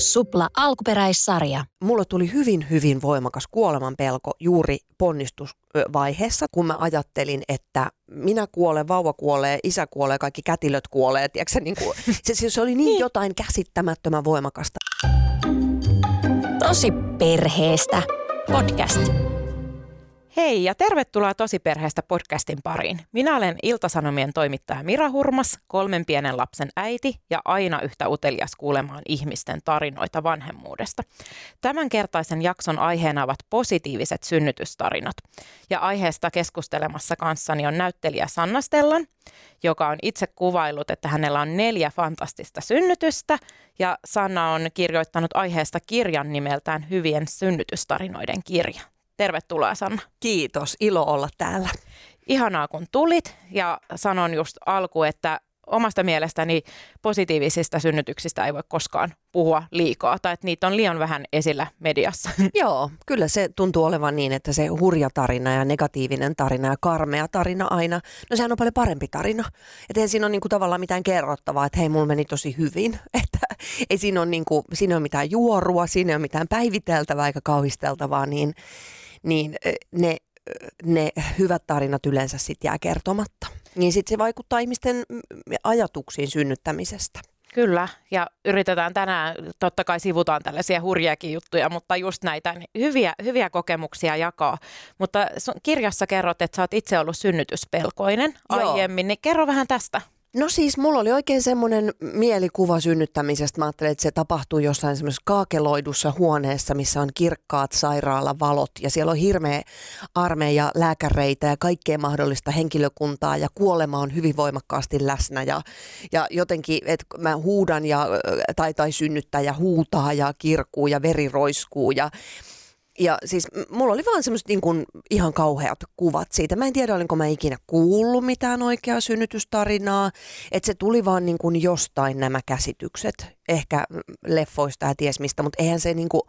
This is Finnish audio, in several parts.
Supla alkuperäissarja. Mulle tuli hyvin, hyvin voimakas kuoleman pelko juuri ponnistusvaiheessa, kun mä ajattelin, että minä kuolen, vauva kuolee, isä kuolee, kaikki kätilöt kuolee. Tiedätkö, niin kuin, se, se oli niin jotain käsittämättömän voimakasta. Tosi perheestä. Podcast. Hei ja tervetuloa Tosiperheestä podcastin pariin. Minä olen Iltasanomien toimittaja Mira Hurmas, kolmen pienen lapsen äiti ja aina yhtä utelias kuulemaan ihmisten tarinoita vanhemmuudesta. Tämänkertaisen jakson aiheena ovat positiiviset synnytystarinat. Ja aiheesta keskustelemassa kanssani on näyttelijä Sanna Stellan, joka on itse kuvailut, että hänellä on neljä fantastista synnytystä ja Sanna on kirjoittanut aiheesta kirjan nimeltään Hyvien synnytystarinoiden kirja. Tervetuloa Sanna. Kiitos, ilo olla täällä. Ihanaa kun tulit ja sanon just alku, että omasta mielestäni positiivisista synnytyksistä ei voi koskaan puhua liikaa tai että niitä on liian vähän esillä mediassa. Joo, kyllä se tuntuu olevan niin, että se hurja tarina ja negatiivinen tarina ja karmea tarina aina, no sehän on paljon parempi tarina. Että ei siinä ole niinku tavallaan mitään kerrottavaa, että hei, mulla meni tosi hyvin. Että ei siinä ole, niinku, siinä ole mitään juorua, siinä ei ole mitään päiviteltävää eikä kauhisteltavaa, niin niin ne, ne hyvät tarinat yleensä sitten jää kertomatta. Niin sitten se vaikuttaa ihmisten ajatuksiin synnyttämisestä. Kyllä, ja yritetään tänään, totta kai sivutaan tällaisia hurjiakin juttuja, mutta just näitä hyviä, hyviä kokemuksia jakaa. Mutta kirjassa kerrot, että sä oot itse ollut synnytyspelkoinen Joo. aiemmin, niin kerro vähän tästä. No siis mulla oli oikein semmoinen mielikuva synnyttämisestä. Mä ajattelin, että se tapahtuu jossain semmoisessa kaakeloidussa huoneessa, missä on kirkkaat sairaalavalot. Ja siellä on hirveä armeija, lääkäreitä ja kaikkea mahdollista henkilökuntaa. Ja kuolema on hyvin voimakkaasti läsnä. Ja, ja jotenkin, että mä huudan ja, tai, tai synnyttäjä huutaa ja kirkuu ja veri roiskuu. Ja ja siis mulla oli vaan semmoiset niin kuin ihan kauheat kuvat siitä. Mä en tiedä, olinko mä ikinä kuullut mitään oikeaa synnytystarinaa. Että se tuli vaan niin kuin jostain nämä käsitykset. Ehkä leffoista ja ties mistä, mutta eihän se niin kuin,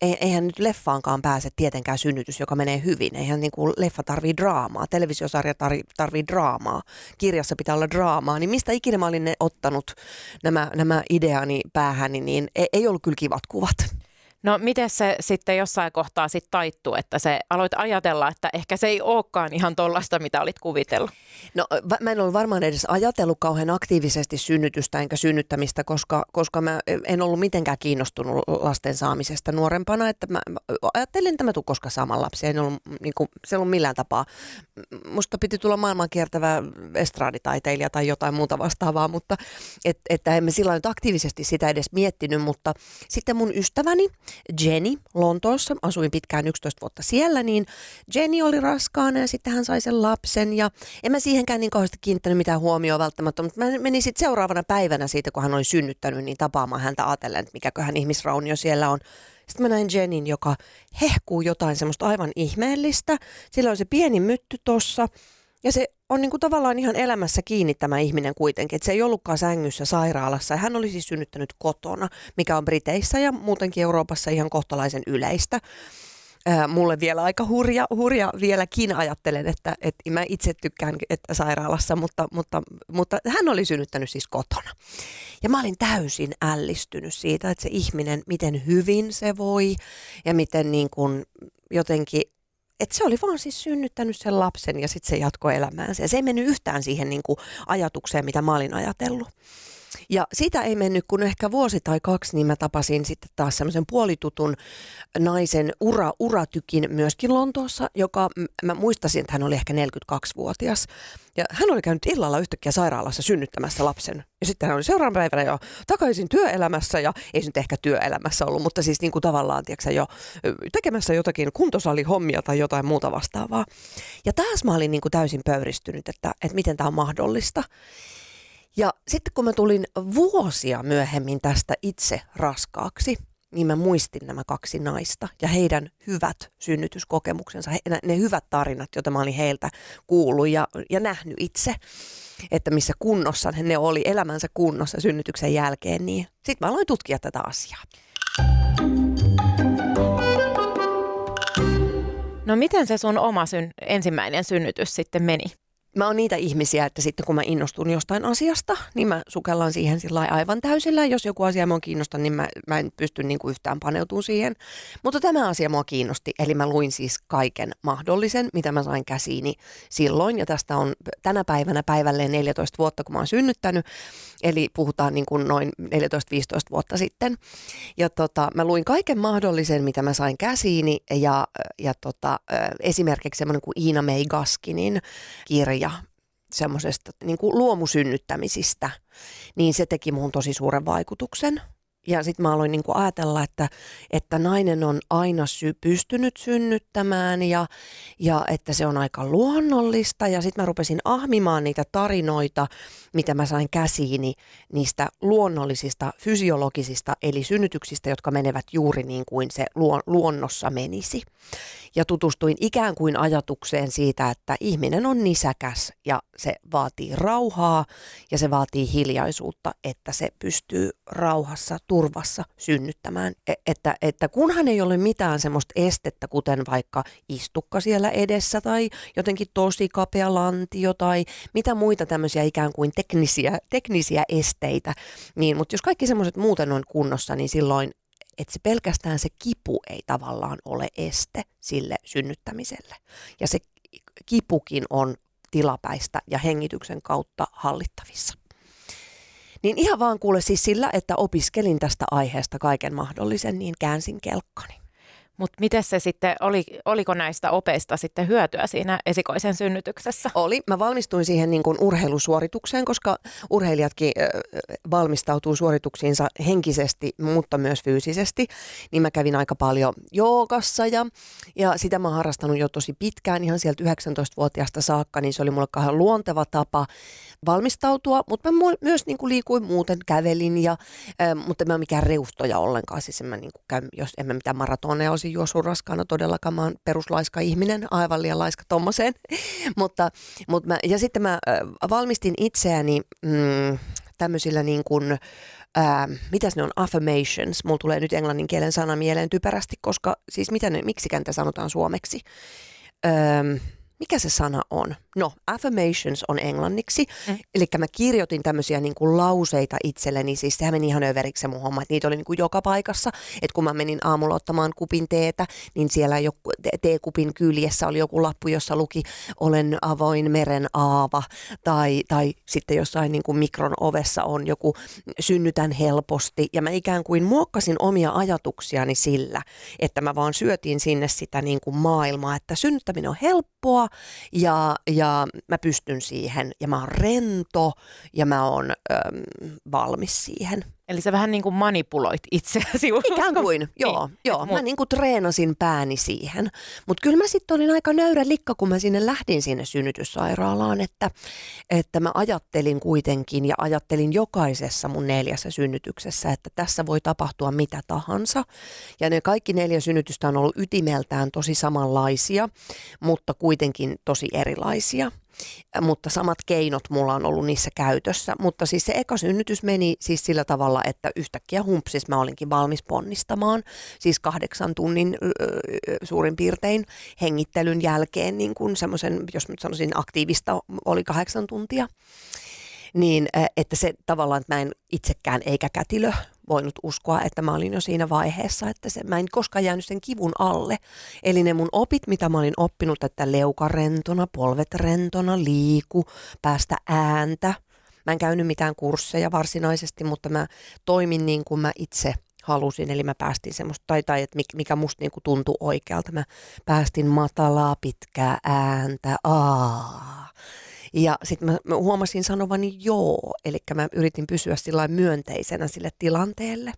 eihän nyt leffaankaan pääse tietenkään synnytys, joka menee hyvin. Eihän niin kuin leffa tarvii draamaa, televisiosarja tarvii, tarvii draamaa, kirjassa pitää olla draamaa. Niin mistä ikinä mä olin ne ottanut nämä, nämä ideani päähäni, niin ei, ei ollut kyllä kivat kuvat. No miten se sitten jossain kohtaa sitten taittuu, että se aloit ajatella, että ehkä se ei olekaan ihan tollasta, mitä olit kuvitellut? No mä en ollut varmaan edes ajatellut kauhean aktiivisesti synnytystä enkä synnyttämistä, koska, koska mä en ollut mitenkään kiinnostunut lasten saamisesta nuorempana. Että mä, ajattelin, että mä tuun koska sama lapsi. En ollut, niin kuin, se ollut millään tapaa. Musta piti tulla maailman kiertävä estraaditaiteilija tai jotain muuta vastaavaa, mutta et, että emme sillä nyt aktiivisesti sitä edes miettinyt. Mutta sitten mun ystäväni, Jenny Lontoossa, asuin pitkään 11 vuotta siellä, niin Jenny oli raskaana ja sitten hän sai sen lapsen ja en mä siihenkään niin kauheasti kiinnittänyt mitään huomioon välttämättä, mutta mä menin sitten seuraavana päivänä siitä, kun hän oli synnyttänyt, niin tapaamaan häntä ajatellen, että mikäköhän ihmisraunio siellä on. Sitten mä näin Jenin, joka hehkuu jotain semmoista aivan ihmeellistä. Sillä on se pieni mytty tossa ja se on niin kuin tavallaan ihan elämässä kiinni tämä ihminen kuitenkin. Että se ei ollutkaan sängyssä sairaalassa. Hän oli siis synnyttänyt kotona, mikä on Briteissä ja muutenkin Euroopassa ihan kohtalaisen yleistä. Mulle vielä aika hurja, hurja vieläkin ajattelen, että, että mä itse tykkään että sairaalassa, mutta, mutta, mutta hän oli synnyttänyt siis kotona. Ja mä olin täysin ällistynyt siitä, että se ihminen, miten hyvin se voi ja miten niin kuin jotenkin että se oli vaan siis synnyttänyt sen lapsen ja sitten se jatkoi elämäänsä. Ja se ei mennyt yhtään siihen niin kuin ajatukseen, mitä mä olin ajatellut. Ja sitä ei mennyt kun ehkä vuosi tai kaksi, niin mä tapasin sitten taas semmoisen puolitutun naisen ura, uratykin myöskin Lontoossa, joka mä muistasin, että hän oli ehkä 42-vuotias. Ja hän oli käynyt illalla yhtäkkiä sairaalassa synnyttämässä lapsen. Ja sitten hän oli seuraavan päivänä jo takaisin työelämässä ja ei nyt ehkä työelämässä ollut, mutta siis niin kuin tavallaan tiedätkö, jo tekemässä jotakin kuntosalihommia tai jotain muuta vastaavaa. Ja taas mä olin niin kuin täysin pöyristynyt, että, että miten tämä on mahdollista. Ja sitten kun mä tulin vuosia myöhemmin tästä itse raskaaksi, niin mä muistin nämä kaksi naista ja heidän hyvät synnytyskokemuksensa, ne, ne hyvät tarinat, joita mä olin heiltä kuullut ja, ja nähnyt itse, että missä kunnossa ne oli elämänsä kunnossa synnytyksen jälkeen, niin sitten mä aloin tutkia tätä asiaa. No miten se sun oma syn, ensimmäinen synnytys sitten meni? Mä oon niitä ihmisiä, että sitten kun mä innostun jostain asiasta, niin mä sukellan siihen sillä aivan täysillä. Jos joku asia mua kiinnostaa, niin mä, mä en pysty niin yhtään paneutumaan siihen. Mutta tämä asia mua kiinnosti, eli mä luin siis kaiken mahdollisen, mitä mä sain käsiini silloin. Ja tästä on tänä päivänä päivälleen 14 vuotta, kun mä oon synnyttänyt. Eli puhutaan niin kuin noin 14-15 vuotta sitten. Ja tota, mä luin kaiken mahdollisen, mitä mä sain käsiini. Ja, ja tota, esimerkiksi semmoinen kuin Iina May Gaskinin kirja semmoisesta niin kuin luomusynnyttämisistä, niin se teki muun tosi suuren vaikutuksen. Ja sitten mä aloin niinku ajatella, että, että nainen on aina sy- pystynyt synnyttämään ja, ja että se on aika luonnollista. Ja sitten mä rupesin ahmimaan niitä tarinoita, mitä mä sain käsiini niistä luonnollisista fysiologisista eli synnytyksistä, jotka menevät juuri niin kuin se luon, luonnossa menisi. Ja tutustuin ikään kuin ajatukseen siitä, että ihminen on nisäkäs ja se vaatii rauhaa ja se vaatii hiljaisuutta, että se pystyy rauhassa turvassa synnyttämään. E, että, että kunhan ei ole mitään semmoista estettä, kuten vaikka istukka siellä edessä tai jotenkin tosi kapea lantio tai mitä muita tämmöisiä ikään kuin teknisiä, teknisiä esteitä, niin, mutta jos kaikki semmoiset muuten on kunnossa, niin silloin että se pelkästään se kipu ei tavallaan ole este sille synnyttämiselle. Ja se kipukin on tilapäistä ja hengityksen kautta hallittavissa. Niin ihan vaan kuule siis sillä, että opiskelin tästä aiheesta kaiken mahdollisen, niin käänsin kelkkani. Mutta miten se sitten, oli, oliko näistä opeista sitten hyötyä siinä esikoisen synnytyksessä? Oli. Mä valmistuin siihen niin kuin urheilusuoritukseen, koska urheilijatkin valmistautuu suorituksiinsa henkisesti, mutta myös fyysisesti. Niin mä kävin aika paljon joogassa ja, ja sitä mä oon harrastanut jo tosi pitkään, ihan sieltä 19-vuotiaasta saakka, niin se oli mulle kahden luonteva tapa valmistautua, mutta mä myös niin kuin liikuin muuten, kävelin, ja, mutta mä en mikään reuhtoja ollenkaan, siis en mä niin kuin käy, jos en mä mitään maratoneja olisi juossut raskaana todellakaan, mä oon peruslaiska ihminen, aivan liian laiska tommoseen, mutta, mutta mä, ja sitten mä äh, valmistin itseäni mm, tämmöisillä niin kuin, ää, mitäs ne on, affirmations. Mulla tulee nyt englannin kielen sana mieleen typerästi, koska siis mitä ne, miksikään sanotaan suomeksi. Öö, mikä se sana on? No, affirmations on englanniksi. Mm. Eli mä kirjoitin tämmöisiä niin kuin lauseita itselleni, siis sehän meni ihan överiksi se mun homma, että niitä oli niin kuin joka paikassa. Että kun mä menin aamulla ottamaan kupin teetä, niin siellä joku, teekupin kyljessä oli joku lappu, jossa luki olen avoin meren aava. Tai, tai sitten jossain niin kuin mikron ovessa on joku synnytän helposti. Ja mä ikään kuin muokkasin omia ajatuksiani sillä, että mä vaan syötin sinne sitä niin kuin maailmaa, että synnyttäminen on helppoa ja, ja mä pystyn siihen ja mä oon rento ja mä oon äm, valmis siihen. Eli sä vähän niin kuin manipuloit itseäsi. Ikään kuin, joo. Niin, joo. Mä niin kuin treenasin pääni siihen. Mutta kyllä mä sitten olin aika nöyrä likka, kun mä sinne lähdin sinne synnytyssairaalaan, että, että mä ajattelin kuitenkin ja ajattelin jokaisessa mun neljässä synnytyksessä, että tässä voi tapahtua mitä tahansa. Ja ne kaikki neljä synnytystä on ollut ytimeltään tosi samanlaisia, mutta kuitenkin tosi erilaisia mutta samat keinot mulla on ollut niissä käytössä. Mutta siis se eka synnytys meni siis sillä tavalla, että yhtäkkiä humpsis mä olinkin valmis ponnistamaan. Siis kahdeksan tunnin suurin piirtein hengittelyn jälkeen, niin kuin semmoisen, jos nyt sanoisin aktiivista, oli kahdeksan tuntia niin että se tavallaan, että mä en itsekään eikä kätilö voinut uskoa, että mä olin jo siinä vaiheessa, että se, mä en koskaan jäänyt sen kivun alle. Eli ne mun opit, mitä mä olin oppinut, että leuka rentona, polvet rentona, liiku, päästä ääntä. Mä en käynyt mitään kursseja varsinaisesti, mutta mä toimin niin kuin mä itse halusin, eli mä päästin semmoista, tai, tai että mikä musta niinku tuntui oikealta. Mä päästin matalaa, pitkää ääntä, aa ja sitten mä, mä huomasin sanovani joo, eli mä yritin pysyä sillä myönteisenä sille tilanteelle.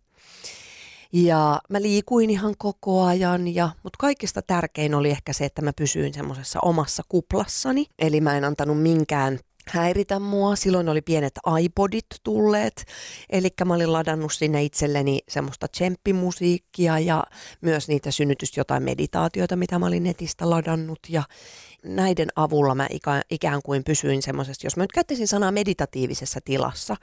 Ja mä liikuin ihan koko ajan, ja, mutta kaikista tärkein oli ehkä se, että mä pysyin semmoisessa omassa kuplassani. Eli mä en antanut minkään häiritä mua. Silloin oli pienet iPodit tulleet, eli mä olin ladannut sinne itselleni semmoista tsemppimusiikkia ja myös niitä synnytys jotain meditaatioita, mitä mä olin netistä ladannut. Ja, näiden avulla mä ikään kuin pysyin semmoisessa, jos mä nyt käyttäisin sanaa meditatiivisessa tilassa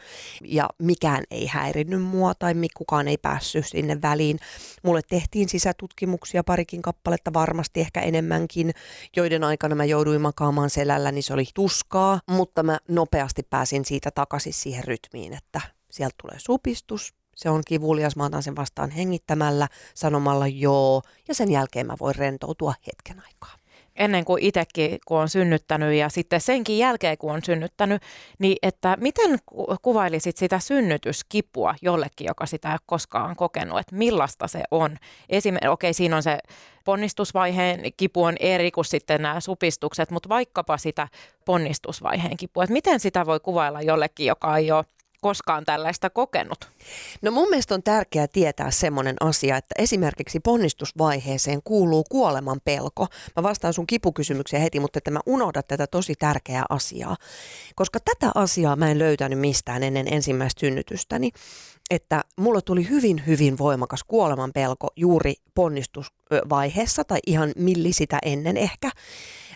ja mikään ei häirinnyt mua tai kukaan ei päässyt sinne väliin. Mulle tehtiin sisätutkimuksia parikin kappaletta varmasti ehkä enemmänkin, joiden aikana mä jouduin makaamaan selällä, niin se oli tuskaa, mutta mä nopeasti pääsin siitä takaisin siihen rytmiin, että sieltä tulee supistus, se on kivulias, mä otan sen vastaan hengittämällä, sanomalla joo, ja sen jälkeen mä voin rentoutua hetken aikaa ennen kuin itsekin, kun on synnyttänyt ja sitten senkin jälkeen, kun on synnyttänyt, niin että miten kuvailisit sitä synnytyskipua jollekin, joka sitä ei ole koskaan kokenut, että millaista se on? Esimerkiksi, okei, siinä on se ponnistusvaiheen kipu on eri kuin sitten nämä supistukset, mutta vaikkapa sitä ponnistusvaiheen kipua, että miten sitä voi kuvailla jollekin, joka ei ole koskaan tällaista kokenut? No mun mielestä on tärkeää tietää semmoinen asia, että esimerkiksi ponnistusvaiheeseen kuuluu kuoleman pelko. Mä vastaan sun kipukysymykseen heti, mutta että mä unohdan tätä tosi tärkeää asiaa. Koska tätä asiaa mä en löytänyt mistään ennen ensimmäistä synnytystäni, että mulla tuli hyvin, hyvin voimakas kuoleman pelko juuri ponnistusvaiheessa tai ihan milli sitä ennen ehkä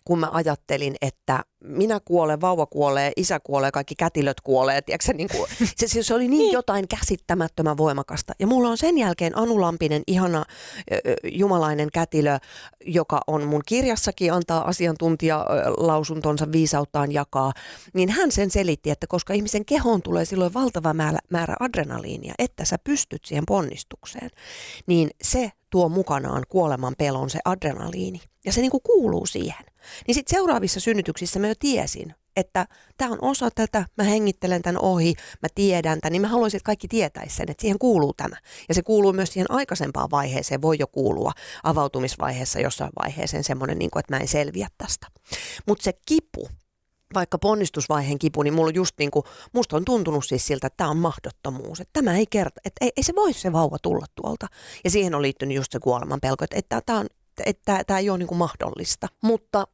kun mä ajattelin, että minä kuolen, vauva kuolee, isä kuolee, kaikki kätilöt kuolee. Tiedätkö, niin kuin, se, se oli niin, niin jotain käsittämättömän voimakasta. Ja mulla on sen jälkeen Anu Lampinen, ihana jumalainen kätilö, joka on mun kirjassakin, antaa asiantuntijalausuntonsa viisauttaan jakaa. Niin hän sen selitti, että koska ihmisen kehoon tulee silloin valtava määrä, määrä adrenaliinia, että sä pystyt siihen ponnistukseen, niin se tuo mukanaan kuoleman pelon se adrenaliini. Ja se niinku kuuluu siihen. Niin sitten seuraavissa synnytyksissä mä jo tiesin, että tämä on osa tätä, mä hengittelen tämän ohi, mä tiedän tämän, niin mä haluaisin, että kaikki tietäisi sen, että siihen kuuluu tämä. Ja se kuuluu myös siihen aikaisempaan vaiheeseen, voi jo kuulua avautumisvaiheessa jossain vaiheeseen semmoinen, niin että mä en selviä tästä. Mutta se kipu, vaikka ponnistusvaiheen kipu, niin mulla just niin kuin, musta on tuntunut siis siltä, että tämä on mahdottomuus. Että tämä ei kerta, että ei, ei se voi se vauva tulla tuolta. Ja siihen on liittynyt just se kuoleman pelko, että, että tämä on että tämä ei ole niin kuin mahdollista. Mutta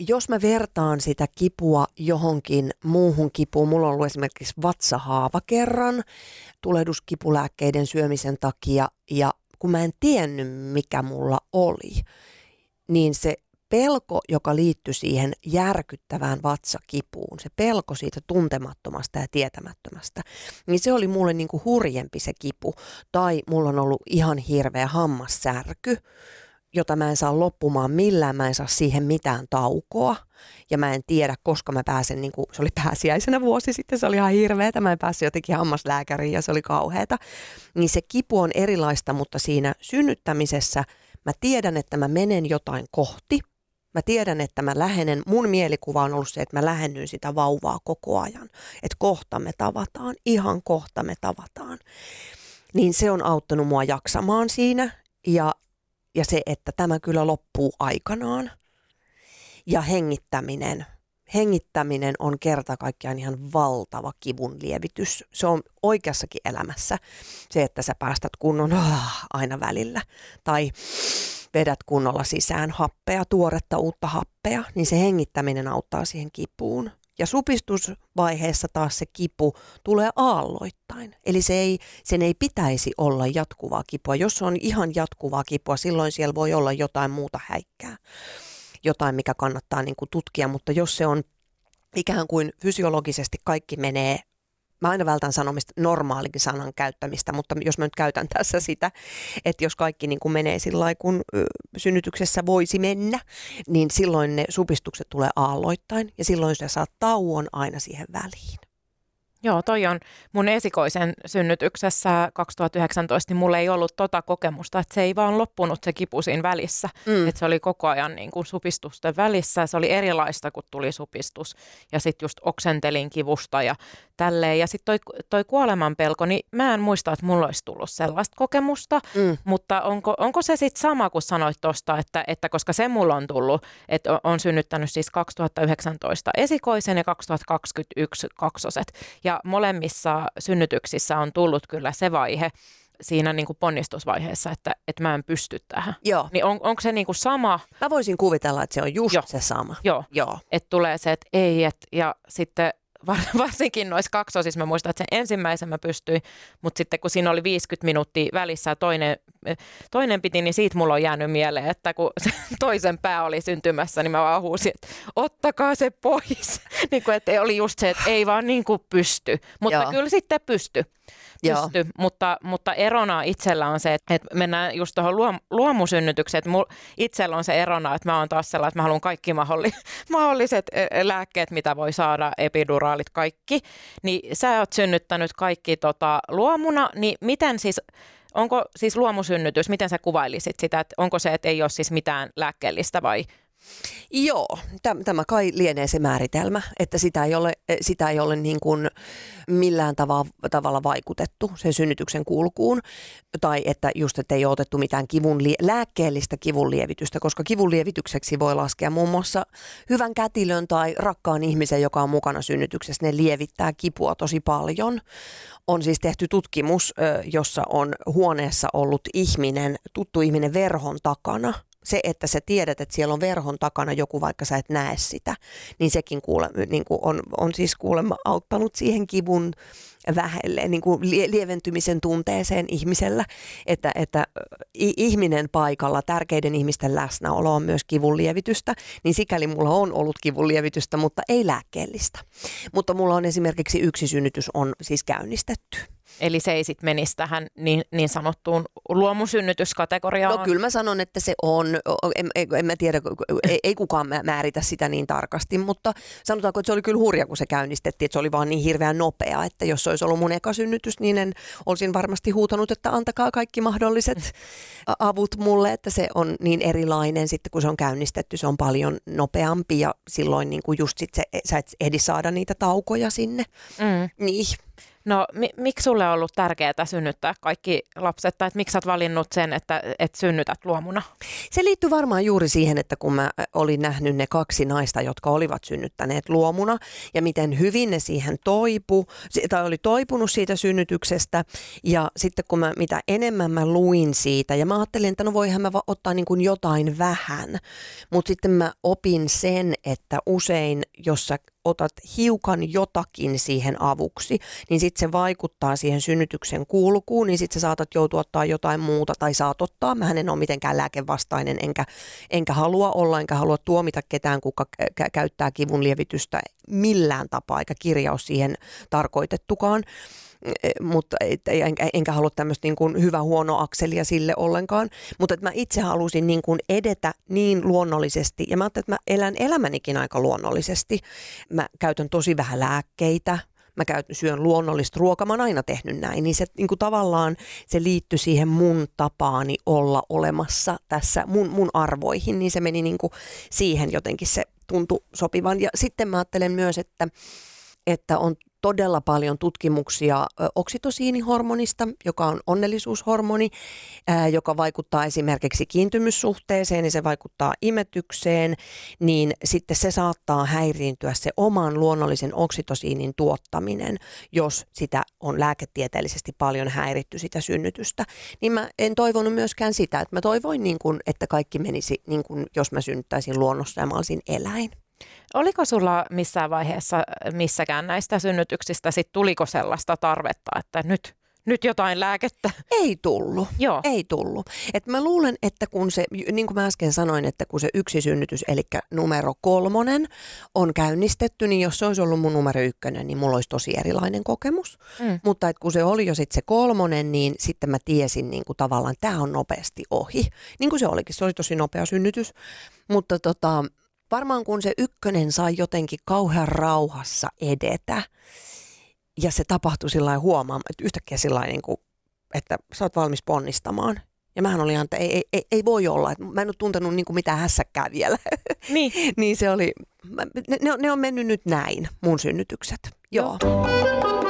jos mä vertaan sitä kipua johonkin muuhun kipuun, mulla on ollut esimerkiksi vatsahaava kerran tulehduskipulääkkeiden syömisen takia ja kun mä en tiennyt mikä mulla oli, niin se pelko, joka liittyi siihen järkyttävään vatsakipuun, se pelko siitä tuntemattomasta ja tietämättömästä, niin se oli mulle niin kuin hurjempi se kipu. Tai mulla on ollut ihan hirveä hammassärky, jota mä en saa loppumaan millään, mä en saa siihen mitään taukoa ja mä en tiedä, koska mä pääsen, niin kuin, se oli pääsiäisenä vuosi sitten, se oli ihan hirveetä, mä en päässyt jotenkin hammaslääkäriin ja se oli kauheata. Niin se kipu on erilaista, mutta siinä synnyttämisessä mä tiedän, että mä menen jotain kohti, Mä tiedän, että mä lähenen, mun mielikuva on ollut se, että mä lähennyin sitä vauvaa koko ajan. Että kohta me tavataan, ihan kohta me tavataan. Niin se on auttanut mua jaksamaan siinä ja ja se, että tämä kyllä loppuu aikanaan. Ja hengittäminen. Hengittäminen on kerta kaikkiaan ihan valtava kivun lievitys. Se on oikeassakin elämässä se, että sä päästät kunnon oh, aina välillä. Tai vedät kunnolla sisään happea, tuoretta uutta happea, niin se hengittäminen auttaa siihen kipuun. Ja supistusvaiheessa taas se kipu tulee aalloittain. Eli se ei, sen ei pitäisi olla jatkuvaa kipua. Jos on ihan jatkuvaa kipua, silloin siellä voi olla jotain muuta häikkää. Jotain, mikä kannattaa niin kuin tutkia, mutta jos se on ikään kuin fysiologisesti kaikki menee mä aina vältän sanomista normaalikin sanan käyttämistä, mutta jos mä nyt käytän tässä sitä, että jos kaikki niin kuin menee sillä lailla, kun synnytyksessä voisi mennä, niin silloin ne supistukset tulee aalloittain ja silloin sä saat tauon aina siihen väliin. Joo, toi on mun esikoisen synnytyksessä 2019, niin mulla ei ollut tota kokemusta, että se ei vaan loppunut se kipu siinä välissä. Mm. Että se oli koko ajan niin kuin supistusten välissä, se oli erilaista, kun tuli supistus. Ja sitten just oksentelin kivusta ja tälleen. Ja sitten toi, toi kuolemanpelko, niin mä en muista, että mulla olisi tullut sellaista kokemusta, mm. mutta onko, onko se sitten sama kuin sanoit tuosta, että, että koska se mulla on tullut, että on synnyttänyt siis 2019 esikoisen ja 2021 kaksoset. Ja molemmissa synnytyksissä on tullut kyllä se vaihe, siinä niin kuin ponnistusvaiheessa, että, että mä en pysty tähän. Joo. Niin on, onko se niin kuin sama? Mä voisin kuvitella, että se on just Joo. se sama. Joo. Joo. Että tulee se, että ei, et, ja sitten varsinkin noissa kaksosissa mä muistan, että sen ensimmäisen mä pystyin, mutta sitten kun siinä oli 50 minuuttia välissä ja toinen toinen piti, niin siitä mulla on jäänyt mieleen, että kun se toisen pää oli syntymässä, niin mä vaan huusin, että ottakaa se pois. niin kuin, että oli just se, että ei vaan niin kuin pysty, mutta Joo. kyllä sitten pysty. Pysty, mutta, mutta erona itsellä on se, että, mennään just tuohon luom, luomusynnytykseen, että mul, itsellä on se erona, että mä oon taas sellainen, että mä haluan kaikki mahdolli, mahdolliset e, e, lääkkeet, mitä voi saada, epiduraalit, kaikki, niin sä oot synnyttänyt kaikki tota, luomuna, niin miten siis Onko siis luomusynnytys, miten sä kuvailisit sitä, että onko se, että ei ole siis mitään lääkkeellistä vai Joo, tämä kai lienee se määritelmä, että sitä ei ole, eh, sitä ei ole niin kuin millään tavalla, tavalla vaikutettu sen synnytyksen kulkuun, tai että just, että ei ole otettu mitään kivun, lääkkeellistä kivunlievitystä, koska kivunlievitykseksi voi laskea muun muassa hyvän kätilön tai rakkaan ihmisen, joka on mukana synnytyksessä, ne lievittää kipua tosi paljon. On siis tehty tutkimus, jossa on huoneessa ollut ihminen, tuttu ihminen verhon takana – se, että sä tiedät, että siellä on verhon takana joku, vaikka sä et näe sitä, niin sekin kuule, niin kuin on, on siis kuulemma auttanut siihen kivun vähelle, niin kuin lieventymisen tunteeseen ihmisellä, että, että ihminen paikalla, tärkeiden ihmisten läsnäolo on myös kivun lievitystä, niin sikäli mulla on ollut kivun lievitystä, mutta ei lääkkeellistä. Mutta mulla on esimerkiksi yksi synnytys on siis käynnistetty. Eli se ei sitten menisi tähän niin, niin sanottuun luomusynnytyskategoriaan? No kyllä mä sanon, että se on. En, en mä tiedä, ei, ei kukaan määritä sitä niin tarkasti, mutta sanotaanko, että se oli kyllä hurja, kun se käynnistettiin, että se oli vaan niin hirveän nopea, että jos se olisi ollut mun eka synnytys, niin en, olisin varmasti huutanut, että antakaa kaikki mahdolliset avut mulle, että se on niin erilainen sitten, kun se on käynnistetty, se on paljon nopeampi ja silloin niin kuin just sit se, sä et ehdi saada niitä taukoja sinne. Mm. Niin. No mi- miksi sulle on ollut tärkeää synnyttää kaikki lapset, tai miksi olet valinnut sen, että, että synnytät luomuna? Se liittyy varmaan juuri siihen, että kun mä olin nähnyt ne kaksi naista, jotka olivat synnyttäneet luomuna, ja miten hyvin ne siihen toipu, tai oli toipunut siitä synnytyksestä, ja sitten kun mä, mitä enemmän mä luin siitä, ja mä ajattelin, että no voihan mä ottaa niin kuin jotain vähän, mutta sitten mä opin sen, että usein, jos sä otat hiukan jotakin siihen avuksi, niin sitten se vaikuttaa siihen synnytyksen kulkuun, niin sitten sä saatat joutua ottaa jotain muuta tai saat ottaa. Mä en ole mitenkään lääkevastainen, enkä, enkä halua olla, enkä halua tuomita ketään, kuka kä- käyttää kivun lievitystä millään tapaa, eikä kirjaus siihen tarkoitettukaan. E, mutta et, enkä, enkä halua tämmöistä niin kuin hyvä huono akselia sille ollenkaan, mutta että mä itse halusin niin kuin edetä niin luonnollisesti. Ja mä ajattelin, että mä elän elämänikin aika luonnollisesti. Mä käytän tosi vähän lääkkeitä, mä käytän, syön luonnollista ruokaa, mä oon aina tehnyt näin, niin se niin kuin tavallaan se liittyi siihen mun tapaani olla olemassa tässä mun, mun arvoihin, niin se meni niin kuin siihen jotenkin se tuntui sopivan. Ja sitten mä ajattelen myös, että että on todella paljon tutkimuksia oksitosiinihormonista, joka on onnellisuushormoni, joka vaikuttaa esimerkiksi kiintymyssuhteeseen ja se vaikuttaa imetykseen, niin sitten se saattaa häiriintyä se oman luonnollisen oksitosiinin tuottaminen, jos sitä on lääketieteellisesti paljon häiritty sitä synnytystä. Niin mä en toivonut myöskään sitä, että mä toivoin niin kuin, että kaikki menisi niin kuin jos mä synnyttäisin luonnossa ja mä olisin eläin. Oliko sulla missään vaiheessa missäkään näistä synnytyksistä, sit tuliko sellaista tarvetta, että nyt, nyt jotain lääkettä? Ei tullut. Joo. Ei tullut. Et mä luulen, että kun se, niin kuin mä äsken sanoin, että kun se yksi synnytys, eli numero kolmonen on käynnistetty, niin jos se olisi ollut mun numero ykkönen, niin mulla olisi tosi erilainen kokemus. Mm. Mutta et kun se oli jo sitten se kolmonen, niin sitten mä tiesin niin kuin tavallaan, että tämä on nopeasti ohi. Niin kuin se olikin, se oli tosi nopea synnytys. Mutta tota, varmaan kun se ykkönen sai jotenkin kauhean rauhassa edetä ja se tapahtui sillä huomaan, että yhtäkkiä sillä niin kuin, että sä oot valmis ponnistamaan. Ja mähän olin että ei, ei, ei voi olla, että mä en ole tuntenut niin kuin mitään hässäkkää vielä. Niin. niin se oli, ne, ne on mennyt nyt näin, mun synnytykset. Joo. Joo.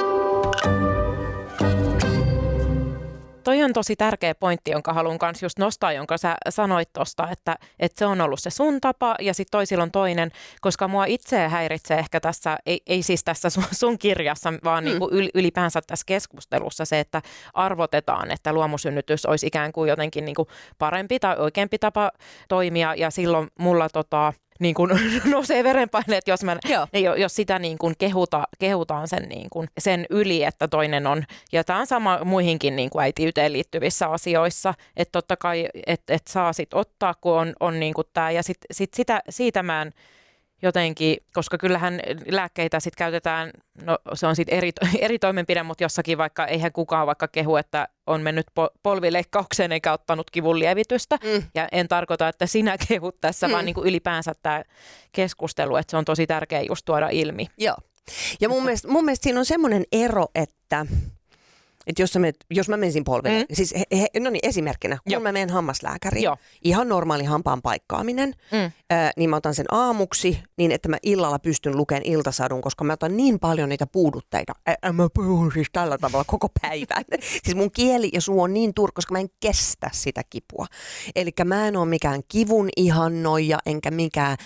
Toi on tosi tärkeä pointti, jonka haluan myös just nostaa, jonka sä sanoit tuosta, että, että se on ollut se sun tapa ja sitten toisilla on toinen, koska mua itse häiritsee ehkä tässä, ei, ei siis tässä sun, sun kirjassa, vaan mm. niin kuin ylipäänsä tässä keskustelussa se, että arvotetaan, että luomusynnytys olisi ikään kuin jotenkin niin kuin parempi tai oikeampi tapa toimia ja silloin mulla tota, niin kuin nousee verenpaineet, jos, mä, Joo. jos sitä niin kuin kehuta, kehutaan sen, niin kuin, sen yli, että toinen on. Ja tämä on sama muihinkin niin kuin äitiyteen liittyvissä asioissa, että totta kai, että et saa sit ottaa, kun on, on niin kuin tämä. Ja sit, sit sitä, siitä mä en, jotenkin, koska kyllähän lääkkeitä sitten käytetään, no se on sitten eri, eri toimenpide, mutta jossakin vaikka, eihän kukaan vaikka kehu, että on mennyt po- polvileikkaukseen eikä ottanut kivun lievitystä. Mm. Ja en tarkoita, että sinä kehut tässä, mm. vaan niin kuin ylipäänsä tämä keskustelu, että se on tosi tärkeä just tuoda ilmi. Joo. Ja mun mielestä, mun mielestä siinä on semmoinen ero, että että jos, menet, jos mä menisin polvelle, mm. siis he, he, no niin, esimerkkinä, kun Joo. mä menen hammaslääkäriin, Joo. ihan normaali hampaan paikkaaminen, mm. ää, niin mä otan sen aamuksi niin, että mä illalla pystyn lukemaan iltasadun, koska mä otan niin paljon niitä puudutteita. Ä, mä puhun siis tällä tavalla koko päivän. siis mun kieli ja suu on niin tur, koska mä en kestä sitä kipua. Eli mä en ole mikään kivun ihannoija, enkä mikään,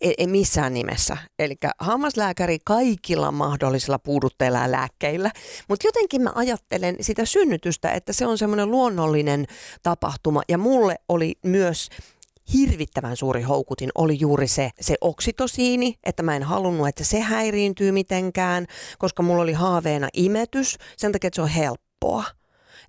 e, e, missään nimessä. Eli hammaslääkäri kaikilla mahdollisilla puudutteilla ja lääkkeillä. Mutta jotenkin mä ajattelen, ajattelen sitä synnytystä, että se on semmoinen luonnollinen tapahtuma. Ja mulle oli myös hirvittävän suuri houkutin oli juuri se, se oksitosiini, että mä en halunnut, että se häiriintyy mitenkään, koska mulla oli haaveena imetys, sen takia, että se on helppoa.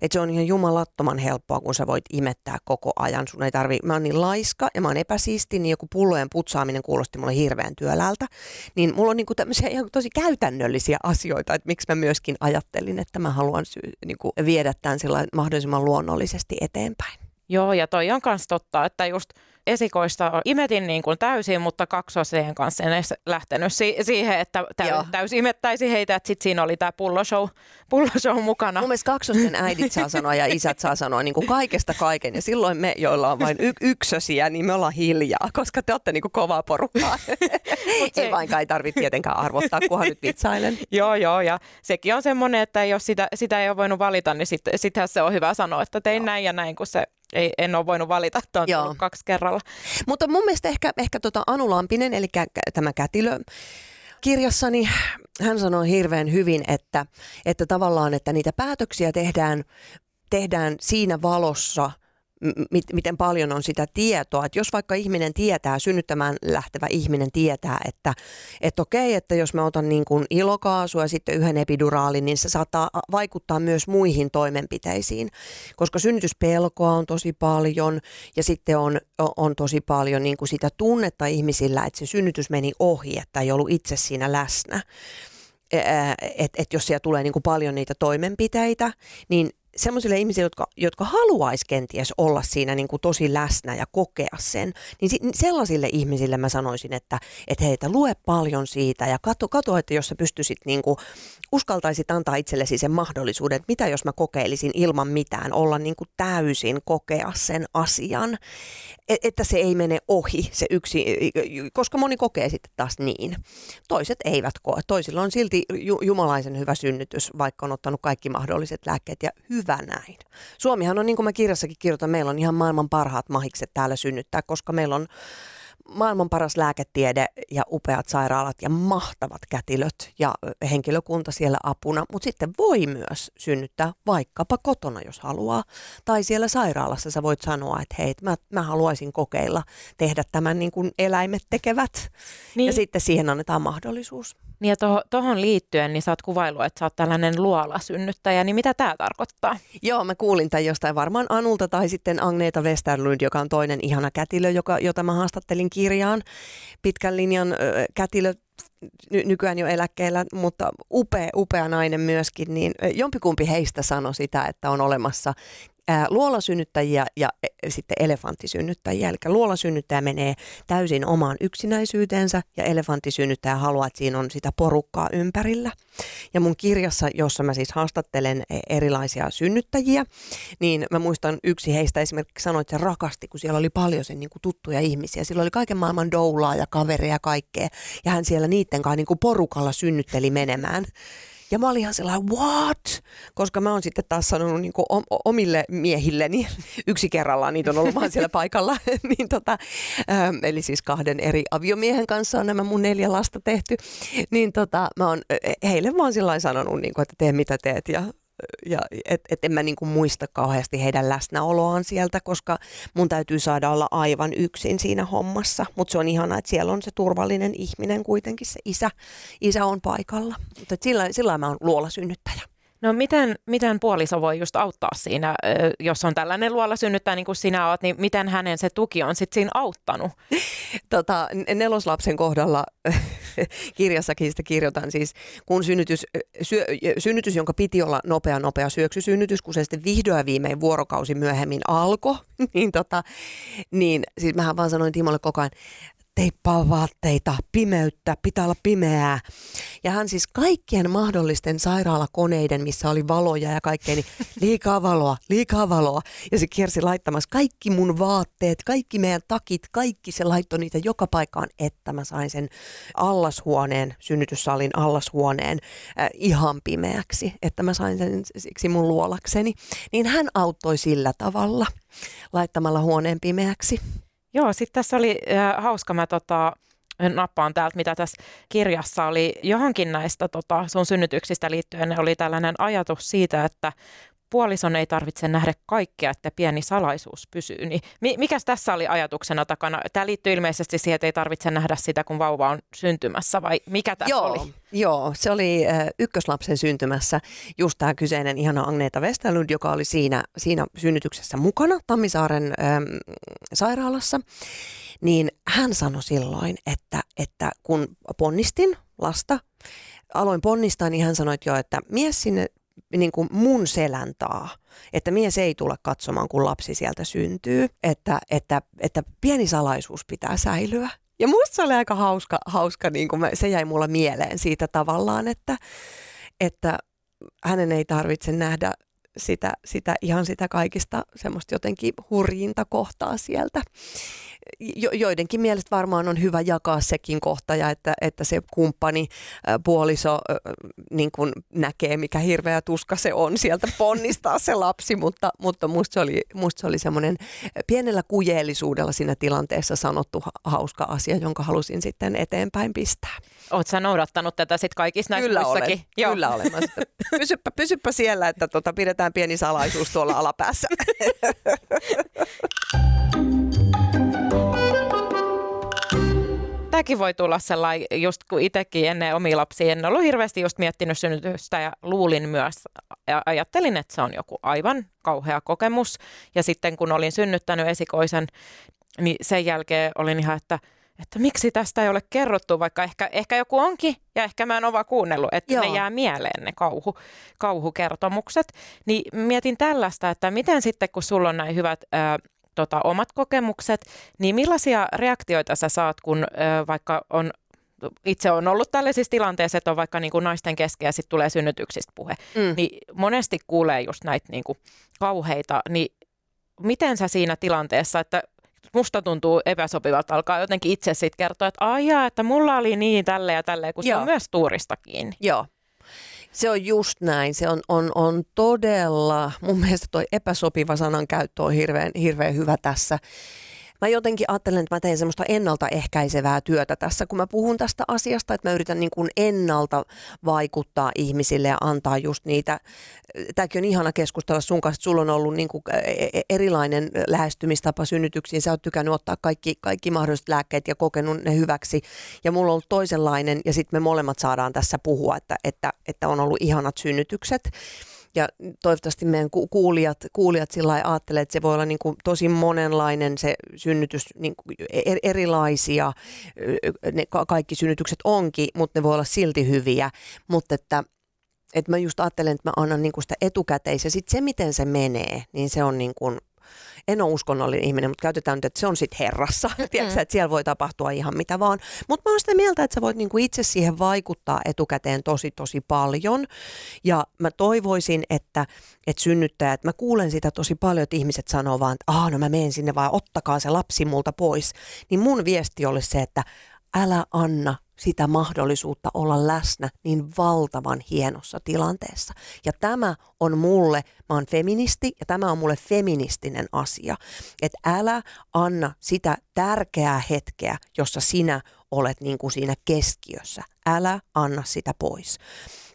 Että se on ihan jumalattoman helppoa, kun sä voit imettää koko ajan. Sun ei tarvi, mä oon niin laiska ja mä oon epäsiisti, niin joku pullojen putsaaminen kuulosti mulle hirveän työlältä. Niin mulla on niinku tämmöisiä ihan tosi käytännöllisiä asioita, että miksi mä myöskin ajattelin, että mä haluan sy- niinku viedä tämän mahdollisimman luonnollisesti eteenpäin. Joo, ja toi on myös totta, että just esikoista imetin niin kuin täysin, mutta kaksoseen kanssa en edes lähtenyt si- siihen, että täy- täysin imettäisi heitä, että sitten siinä oli tämä pulloshow, pulloshow mukana. Mun mielestä kaksosten äidit saa sanoa ja isät saa sanoa niin kuin kaikesta kaiken ja silloin me, joilla on vain y- yksösiä, niin me ollaan hiljaa, koska te olette niin kuin kovaa porukkaa. se... ei vainkaan ei tarvitse tietenkään arvottaa, kunhan nyt vitsailen. joo, joo, ja sekin on semmoinen, että jos sitä, sitä ei ole voinut valita, niin sitten sittenhän se on hyvä sanoa, että tein joo. näin ja näin, kun se ei, en ole voinut valita, että on Joo. kaksi kerralla. Mutta mun mielestä ehkä, ehkä tota Anu Lampinen, eli tämä kätilö, kirjassani hän sanoi hirveän hyvin, että, että tavallaan, että niitä päätöksiä tehdään, tehdään siinä valossa – miten paljon on sitä tietoa. Että jos vaikka ihminen tietää, synnyttämään lähtevä ihminen tietää, että, että okei, että jos mä otan niin kuin ilokaasua ja sitten yhden epiduraalin, niin se saattaa vaikuttaa myös muihin toimenpiteisiin. Koska synnytyspelkoa on tosi paljon ja sitten on, on tosi paljon niin kuin sitä tunnetta ihmisillä, että se synnytys meni ohi, että ei ollut itse siinä läsnä että et jos siellä tulee niin kuin paljon niitä toimenpiteitä, niin semmoisille ihmisille, jotka, jotka haluaisi kenties olla siinä niin kuin tosi läsnä ja kokea sen, niin sellaisille ihmisille mä sanoisin, että, että heitä lue paljon siitä ja katso, katso että jos sä pystyisit niin kuin, uskaltaisit antaa itsellesi sen mahdollisuuden, että mitä jos mä kokeilisin ilman mitään, olla niin kuin täysin kokea sen asian, että se ei mene ohi se yksi, koska moni kokee sitten taas niin. Toiset eivät koe. Toisilla on silti jumalaisen hyvä synnytys, vaikka on ottanut kaikki mahdolliset lääkkeet ja hyvä näin. Suomihan on, niin kuin mä kirjassakin kirjoitan, meillä on ihan maailman parhaat mahikset täällä synnyttää, koska meillä on maailman paras lääketiede ja upeat sairaalat ja mahtavat kätilöt ja henkilökunta siellä apuna, mutta sitten voi myös synnyttää vaikkapa kotona, jos haluaa. Tai siellä sairaalassa sä voit sanoa, että hei, mä, mä haluaisin kokeilla tehdä tämän niin kuin eläimet tekevät. Niin. Ja sitten siihen annetaan mahdollisuus. Niin ja tuohon liittyen, niin sä oot kuvailu, että sä oot tällainen luolasynnyttäjä, niin mitä tämä tarkoittaa? Joo, mä kuulin tämän jostain varmaan Anulta tai sitten Agneeta Westerlund, joka on toinen ihana kätilö, joka, jota mä haastattelin kirjaan. Pitkän linjan ö, kätilö ny- nykyään jo eläkkeellä, mutta upea, upea nainen myöskin, niin jompikumpi heistä sanoi sitä, että on olemassa luolasynnyttäjiä ja e, sitten elefanttisynnyttäjiä. Eli luolasynnyttäjä menee täysin omaan yksinäisyytensä ja elefanttisynnyttäjä haluaa, että siinä on sitä porukkaa ympärillä. Ja mun kirjassa, jossa mä siis haastattelen e, erilaisia synnyttäjiä, niin mä muistan yksi heistä esimerkiksi sanoi, että se rakasti, kun siellä oli paljon sen niin kuin tuttuja ihmisiä. Sillä oli kaiken maailman doulaa ja kavereja ja kaikkea. Ja hän siellä niiden kanssa niin kuin porukalla synnytteli menemään. Ja mä olin ihan sellainen, what? Koska mä oon sitten taas sanonut niin omille miehilleni, yksi kerrallaan niitä on ollut vaan siellä paikalla, niin tota, ähm, eli siis kahden eri aviomiehen kanssa on nämä mun neljä lasta tehty, niin tota, mä oon heille vaan sillä sanonut, niin kuin, että tee mitä teet ja ja et, et en mä niin kuin muista kauheasti heidän läsnäoloaan sieltä, koska mun täytyy saada olla aivan yksin siinä hommassa. Mutta se on ihana, että siellä on se turvallinen ihminen kuitenkin, se isä, isä on paikalla. Mutta sillä, sillä mä oon luolasynnyttäjä. No miten, miten puoliso voi just auttaa siinä, jos on tällainen luola synnyttää niin kuin sinä oot, niin miten hänen se tuki on sitten siinä auttanut? Tota, neloslapsen kohdalla kirjassakin sitä kirjoitan siis, kun synnytys, syö, synnytys, jonka piti olla nopea, nopea syöksysynnytys, kun se sitten vihdoin viimein vuorokausi myöhemmin alkoi, niin, tota, niin siis mähän vaan sanoin Timolle koko ajan, teippaa vaatteita, pimeyttä, pitää olla pimeää. Ja hän siis kaikkien mahdollisten sairaalakoneiden, missä oli valoja ja kaikkea, niin liikaa valoa, liikaa valoa. Ja se kiersi laittamassa kaikki mun vaatteet, kaikki meidän takit, kaikki se laittoi niitä joka paikkaan, että mä sain sen allashuoneen, synnytyssalin allashuoneen äh, ihan pimeäksi, että mä sain sen siksi mun luolakseni. Niin hän auttoi sillä tavalla laittamalla huoneen pimeäksi. Joo, sitten tässä oli äh, hauska, mä tota, nappaan täältä, mitä tässä kirjassa oli. Johonkin näistä tota, sun synnytyksistä liittyen, oli tällainen ajatus siitä, että puolison ei tarvitse nähdä kaikkea, että pieni salaisuus pysyy. Niin mikäs tässä oli ajatuksena takana? Tämä liittyy ilmeisesti siihen, että ei tarvitse nähdä sitä, kun vauva on syntymässä, vai mikä tässä joo, oli? Joo, se oli äh, ykköslapsen syntymässä just tämä kyseinen ihana Agneta Westerlund, joka oli siinä, siinä synnytyksessä mukana Tammisaaren ähm, sairaalassa. Niin hän sanoi silloin, että, että kun ponnistin lasta, aloin ponnistaa, niin hän sanoi, että joo, että mies sinne niin kuin mun selän taa, että mies ei tule katsomaan, kun lapsi sieltä syntyy, että, että, että pieni salaisuus pitää säilyä. Ja musta se oli aika hauska, hauska niin kuin se jäi mulla mieleen siitä tavallaan, että, että hänen ei tarvitse nähdä sitä, sitä ihan sitä kaikista semmoista jotenkin hurjinta kohtaa sieltä jo, joidenkin mielestä varmaan on hyvä jakaa sekin kohta ja että, että se kumppani, puoliso niin kuin näkee, mikä hirveä tuska se on sieltä ponnistaa se lapsi, mutta, mutta musta se oli, musta se oli semmoinen pienellä kujeellisuudella siinä tilanteessa sanottu hauska asia, jonka halusin sitten eteenpäin pistää. Oletko noudattanut tätä sitten kaikissa näissä Kyllä muissakin? olen, Joo. kyllä olen. pysyppä, pysyppä siellä, että tota, pidetään pieni salaisuus tuolla alapäässä. tämäkin voi tulla sellainen, just kun itsekin ennen omia lapsia en ollut hirveästi just miettinyt synnytystä ja luulin myös, ja ajattelin, että se on joku aivan kauhea kokemus. Ja sitten kun olin synnyttänyt esikoisen, niin sen jälkeen olin ihan, että että miksi tästä ei ole kerrottu, vaikka ehkä, ehkä joku onkin, ja ehkä mä en ole vaan kuunnellut, että Joo. ne jää mieleen ne kauhu, kauhukertomukset. Niin mietin tällaista, että miten sitten, kun sulla on näin hyvät ää, tota, omat kokemukset, niin millaisia reaktioita sä saat, kun ö, vaikka on itse on ollut tällaisissa tilanteissa, että on vaikka niin kuin naisten kesken ja sitten tulee synnytyksistä puhe, mm. niin monesti kuulee just näitä niin kuin kauheita, niin miten sä siinä tilanteessa, että musta tuntuu epäsopivalta, alkaa jotenkin itse sitten kertoa, että aijaa, että mulla oli niin tälle ja tälleen, kun Joo. se on myös tuurista kiinni. Joo, se on just näin. Se on, on, on todella, mun mielestä tuo epäsopiva sanan käyttö on hirveän, hirveän hyvä tässä mä jotenkin ajattelen, että mä teen semmoista ennaltaehkäisevää työtä tässä, kun mä puhun tästä asiasta, että mä yritän niin kuin ennalta vaikuttaa ihmisille ja antaa just niitä, tämäkin on ihana keskustella sun kanssa, sulla on ollut niin kuin erilainen lähestymistapa synnytyksiin, sä oot tykännyt ottaa kaikki, kaikki mahdolliset lääkkeet ja kokenut ne hyväksi, ja mulla on ollut toisenlainen, ja sitten me molemmat saadaan tässä puhua, että, että, että on ollut ihanat synnytykset ja toivottavasti meidän kuulijat, kuulijat sillä lailla ajattelee, että se voi olla niin kuin tosi monenlainen se synnytys, niin kuin e-, erilaisia ne kaikki synnytykset onkin, mutta ne voi olla silti hyviä, mutta että että mä just ajattelen, että mä annan niin kuin sitä etukäteis ja sitten se, miten se menee, niin se on niin kuin en ole uskonnollinen ihminen, mutta käytetään nyt, että se on sitten herrassa. Mm. Tiedätkö, että siellä voi tapahtua ihan mitä vaan. Mutta mä oon sitä mieltä, että sä voit niinku itse siihen vaikuttaa etukäteen tosi tosi paljon. Ja mä toivoisin, että, että synnyttäjät, mä kuulen sitä tosi paljon, että ihmiset sanoo vaan, että no mä menen sinne vaan ottakaa se lapsi multa pois. Niin mun viesti olisi se, että älä anna sitä mahdollisuutta olla läsnä niin valtavan hienossa tilanteessa. Ja tämä on mulle, mä oon feministi ja tämä on mulle feministinen asia, että älä anna sitä tärkeää hetkeä, jossa sinä olet niin kuin siinä keskiössä. älä anna sitä pois.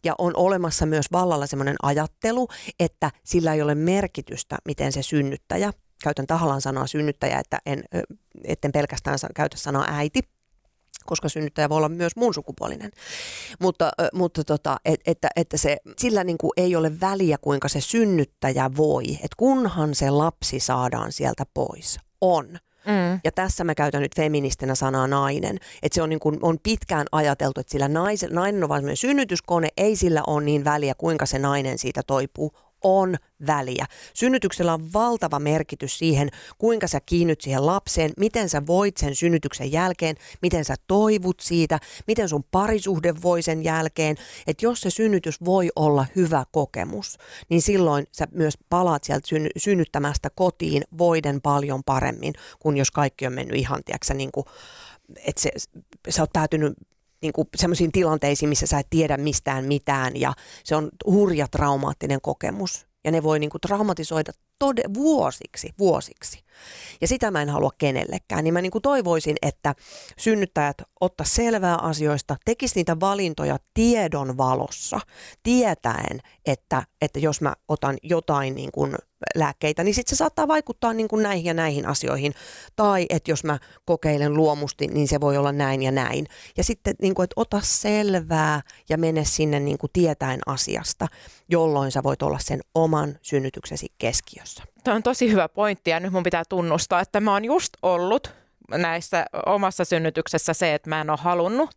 Ja on olemassa myös vallalla sellainen ajattelu, että sillä ei ole merkitystä, miten se synnyttäjä, käytän tahallaan sanaa synnyttäjä, että en, etten pelkästään käytä sanaa äiti, koska synnyttäjä voi olla myös muun sukupuolinen. Mutta, mutta tota, et, että, että se, sillä niin kuin ei ole väliä, kuinka se synnyttäjä voi, että kunhan se lapsi saadaan sieltä pois, on. Mm. Ja tässä mä käytän nyt feministinä sanaa nainen. Että se on, niin kuin, on pitkään ajateltu, että sillä naisen, nainen on vain synnytyskone, ei sillä ole niin väliä, kuinka se nainen siitä toipuu on väliä. Synnytyksellä on valtava merkitys siihen, kuinka sä kiinnyt siihen lapseen, miten sä voit sen synnytyksen jälkeen, miten sä toivut siitä, miten sun parisuhde voi sen jälkeen. Että jos se synnytys voi olla hyvä kokemus, niin silloin sä myös palaat sieltä synny- synnyttämästä kotiin voiden paljon paremmin, kuin jos kaikki on mennyt ihan, tiedätkö, niin kuin, että se, sä oot päätynyt niin kuin tilanteisiin, missä sä et tiedä mistään mitään ja se on hurja traumaattinen kokemus. Ja ne voi niin kuin traumatisoida tode, vuosiksi, vuosiksi. Ja sitä mä en halua kenellekään. Niin mä niin kuin toivoisin, että synnyttäjät ottaa selvää asioista, tekis niitä valintoja tiedon valossa, tietäen, että, että jos mä otan jotain niin kuin lääkkeitä, niin sitten se saattaa vaikuttaa niin kuin näihin ja näihin asioihin. Tai että jos mä kokeilen luomusti, niin se voi olla näin ja näin. Ja sitten, niin kuin, että ota selvää ja mene sinne niin kuin tietäen asiasta, jolloin sä voit olla sen oman synnytyksesi keskiössä. Tämä on tosi hyvä pointti ja nyt mun pitää tunnustaa, että mä oon just ollut näissä omassa synnytyksessä se, että mä en ole halunnut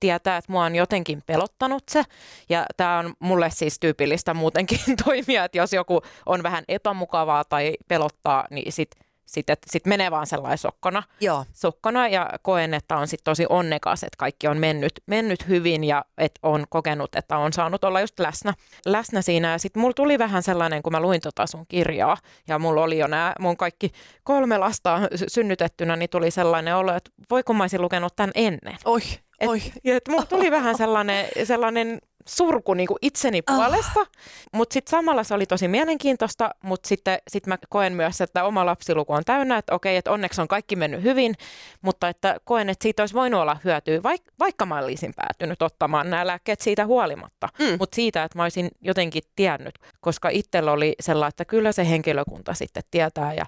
tietää, että mua on jotenkin pelottanut se. Ja tämä on mulle siis tyypillistä muutenkin toimia, että jos joku on vähän epämukavaa tai pelottaa, niin sitten sitten sit menee vaan sellainen sokkona, Joo. sokkona ja koen, että on sitten tosi onnekas, että kaikki on mennyt, mennyt hyvin ja että on kokenut, että on saanut olla just läsnä, läsnä siinä. Ja sitten mulla tuli vähän sellainen, kun mä luin tota sun kirjaa ja mulla oli jo nämä mun kaikki kolme lasta synnytettynä, niin tuli sellainen olo, että voiko mä olisin lukenut tämän ennen. Oi, et, oi. Et mulla tuli vähän sellainen, sellainen surku niin kuin itseni ah. puolesta, oh. mutta sitten samalla se oli tosi mielenkiintoista, mutta sitten sit mä koen myös, että oma lapsiluku on täynnä, että okei, että onneksi on kaikki mennyt hyvin, mutta että koen, että siitä olisi voinut olla hyötyä, vaik- vaikka mä olisin päätynyt ottamaan nämä lääkkeet siitä huolimatta, mm. mutta siitä, että mä olisin jotenkin tiennyt, koska itsellä oli sellainen, että kyllä se henkilökunta sitten tietää ja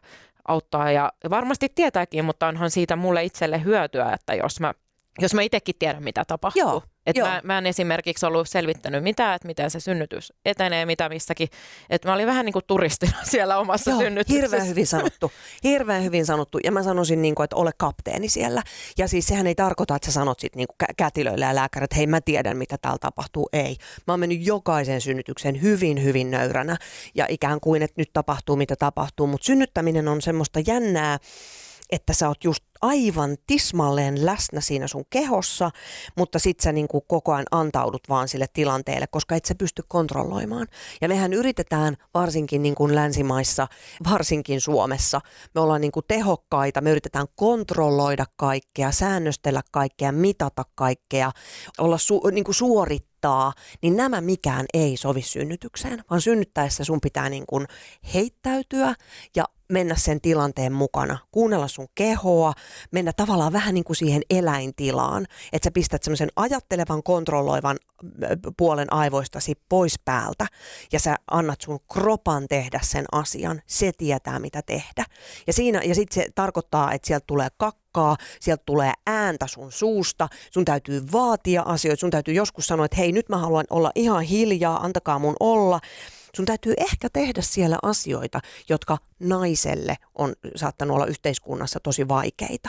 auttaa ja varmasti tietääkin, mutta onhan siitä mulle itselle hyötyä, että jos mä jos mä itsekin tiedän, mitä tapahtuu. Joo, et Mä, mä en esimerkiksi ollut selvittänyt mitään, että miten se synnytys etenee, mitä missäkin. Että mä olin vähän niin kuin turistina siellä omassa Joo, synnytyksessä. hirveän hyvin sanottu. Hirveän hyvin sanottu. Ja mä sanoisin, niin kuin, että ole kapteeni siellä. Ja siis sehän ei tarkoita, että sä sanot sit niin kuin kätilöille ja lääkärille, että hei mä tiedän, mitä täällä tapahtuu. Ei. Mä oon mennyt jokaisen synnytykseen hyvin, hyvin nöyränä. Ja ikään kuin, että nyt tapahtuu, mitä tapahtuu. Mutta synnyttäminen on semmoista jännää, että sä oot just aivan tismalleen läsnä siinä sun kehossa, mutta sit sä niin kuin koko ajan antaudut vaan sille tilanteelle, koska et sä pysty kontrolloimaan. Ja mehän yritetään varsinkin niin kuin länsimaissa, varsinkin Suomessa, me ollaan niin kuin tehokkaita, me yritetään kontrolloida kaikkea, säännöstellä kaikkea, mitata kaikkea, olla su- niin kuin suorittaa, niin nämä mikään ei sovi synnytykseen, vaan synnyttäessä sun pitää niin kuin heittäytyä ja mennä sen tilanteen mukana, kuunnella sun kehoa, mennä tavallaan vähän niin kuin siihen eläintilaan, että sä pistät semmoisen ajattelevan, kontrolloivan puolen aivoistasi pois päältä ja sä annat sun kropan tehdä sen asian, se tietää mitä tehdä. Ja, siinä, ja sitten se tarkoittaa, että sieltä tulee kakkaa, sieltä tulee ääntä sun suusta, sun täytyy vaatia asioita, sun täytyy joskus sanoa, että hei nyt mä haluan olla ihan hiljaa, antakaa mun olla sun täytyy ehkä tehdä siellä asioita, jotka naiselle on saattanut olla yhteiskunnassa tosi vaikeita.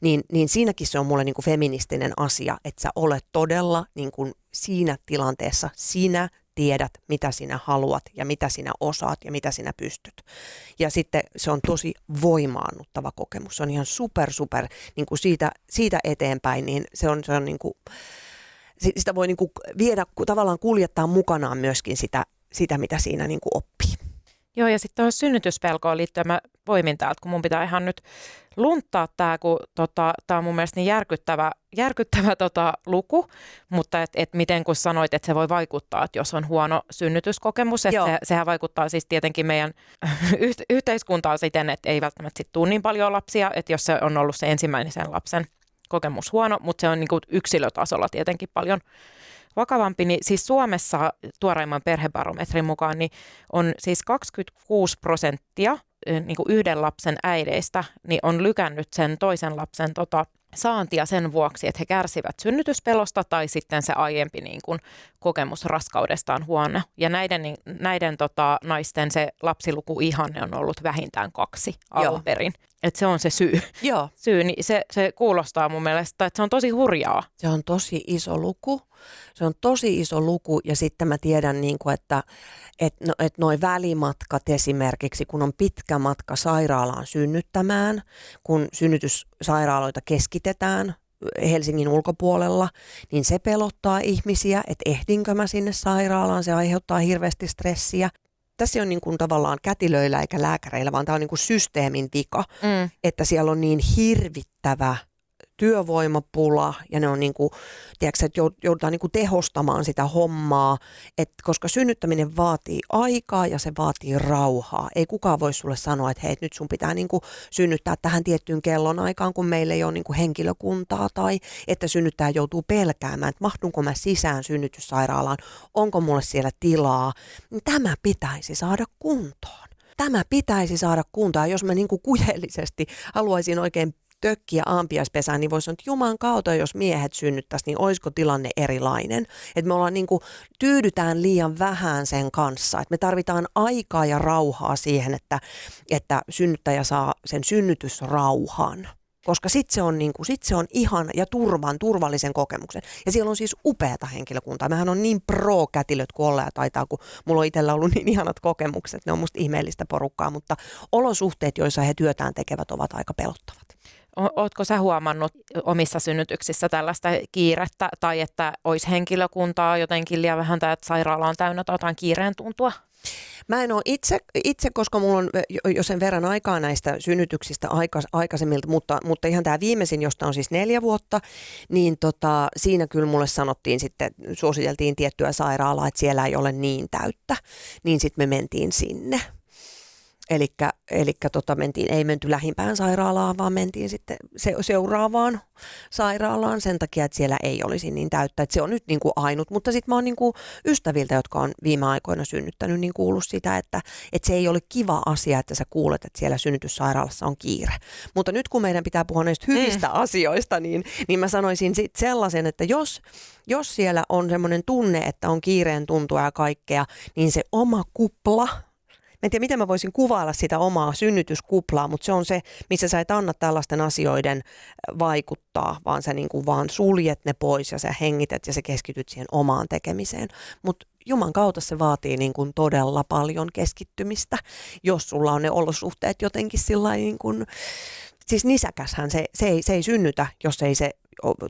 Niin, niin siinäkin se on mulle niin kuin feministinen asia, että sä olet todella niin kuin siinä tilanteessa sinä tiedät, mitä sinä haluat ja mitä sinä osaat ja mitä sinä pystyt. Ja sitten se on tosi voimaannuttava kokemus. Se on ihan super, super niin kuin siitä, siitä eteenpäin, niin se on, se on niin kuin, sitä voi niin kuin viedä, tavallaan kuljettaa mukanaan myöskin sitä sitä, mitä siinä niin kuin oppii. Joo, ja sitten tuohon synnytyspelkoon liittyen mä poimin täältä, kun mun pitää ihan nyt lunttaa tämä, kun tota, tämä on mun mielestä niin järkyttävä, järkyttävä tota, luku, mutta et, et miten kun sanoit, että se voi vaikuttaa, että jos on huono synnytyskokemus, että se, sehän vaikuttaa siis tietenkin meidän yh- yhteiskuntaan siten, että ei välttämättä sit tule niin paljon lapsia, että jos se on ollut se ensimmäinen sen lapsen kokemus huono, mutta se on niin kuin yksilötasolla tietenkin paljon vakavampi, niin siis Suomessa tuoreimman perhebarometrin mukaan niin on siis 26 prosenttia niin kuin yhden lapsen äideistä niin on lykännyt sen toisen lapsen tota, saantia sen vuoksi, että he kärsivät synnytyspelosta tai sitten se aiempi niin kuin, kokemus raskaudestaan huono. Ja näiden, niin, näiden tota, naisten se lapsiluku ihanne on ollut vähintään kaksi alun perin. Että se on se syy. Joo. syy niin se, se kuulostaa mun mielestä, että se on tosi hurjaa. Se on tosi iso luku. Se on tosi iso luku ja sitten mä tiedän, niin kuin, että että no, et noin välimatkat esimerkiksi, kun on pitkä matka sairaalaan synnyttämään, kun synnytyssairaaloita keskitetään Helsingin ulkopuolella, niin se pelottaa ihmisiä, että ehdinkö mä sinne sairaalaan, se aiheuttaa hirveästi stressiä tässä on niin kuin tavallaan kätilöillä eikä lääkäreillä, vaan tämä on niin kuin systeemin vika, mm. että siellä on niin hirvittävä työvoimapula ja ne on niin kuin, tiedätkö, että joudutaan niin kuin tehostamaan sitä hommaa, että koska synnyttäminen vaatii aikaa ja se vaatii rauhaa. Ei kukaan voi sulle sanoa, että hei, nyt sun pitää niin kuin synnyttää tähän tiettyyn kellon aikaan, kun meillä ei ole niin kuin henkilökuntaa tai että synnyttää joutuu pelkäämään, että mahdunko mä sisään synnytyssairaalaan, onko mulle siellä tilaa. Tämä pitäisi saada kuntoon tämä pitäisi saada kuntoon. Jos mä niin kuin kujellisesti haluaisin oikein tökkiä aampiaispesään, niin voisi sanoa, että juman kautta, jos miehet synnyttäisi, niin olisiko tilanne erilainen. Että me ollaan niin kuin, tyydytään liian vähän sen kanssa. Että me tarvitaan aikaa ja rauhaa siihen, että, että synnyttäjä saa sen synnytysrauhan koska sitten se, on niinku, sit se on ihan ja turvan, turvallisen kokemuksen. Ja siellä on siis upeata henkilökuntaa. Mähän on niin pro-kätilöt kuin olla ja taitaa, kun mulla on itsellä ollut niin ihanat kokemukset. Ne on musta ihmeellistä porukkaa, mutta olosuhteet, joissa he työtään tekevät, ovat aika pelottavat. Oletko sä huomannut omissa synnytyksissä tällaista kiirettä tai että olisi henkilökuntaa jotenkin liian vähän tai että sairaala on täynnä tai jotain kiireen tuntua? Mä en ole itse, itse, koska mulla on jo sen verran aikaa näistä synnytyksistä aika, aikaisemmilta, mutta, mutta ihan tämä viimeisin, josta on siis neljä vuotta, niin tota, siinä kyllä mulle sanottiin sitten, suositeltiin tiettyä sairaalaa, että siellä ei ole niin täyttä, niin sitten me mentiin sinne. Eli tota, mentiin, ei menty lähimpään sairaalaan, vaan mentiin sitten se, seuraavaan sairaalaan sen takia, että siellä ei olisi niin täyttä. Että se on nyt niin kuin ainut, mutta sitten mä oon niin kuin ystäviltä, jotka on viime aikoina synnyttänyt, niin kuullut sitä, että, että se ei ole kiva asia, että sä kuulet, että siellä synnytyssairaalassa on kiire. Mutta nyt kun meidän pitää puhua näistä hyvistä mm. asioista, niin, niin mä sanoisin sit sellaisen, että jos, jos siellä on semmoinen tunne, että on kiireen tuntua ja kaikkea, niin se oma kupla – en tiedä, miten mä voisin kuvailla sitä omaa synnytyskuplaa, mutta se on se, missä sä et anna tällaisten asioiden äh, vaikuttaa, vaan sä niin kuin vaan suljet ne pois ja sä hengität ja sä keskityt siihen omaan tekemiseen. Mutta Juman kautta se vaatii niin kuin todella paljon keskittymistä, jos sulla on ne olosuhteet jotenkin sillä niin kuin, siis nisäkäshän se, se, ei, se ei synnytä, jos ei se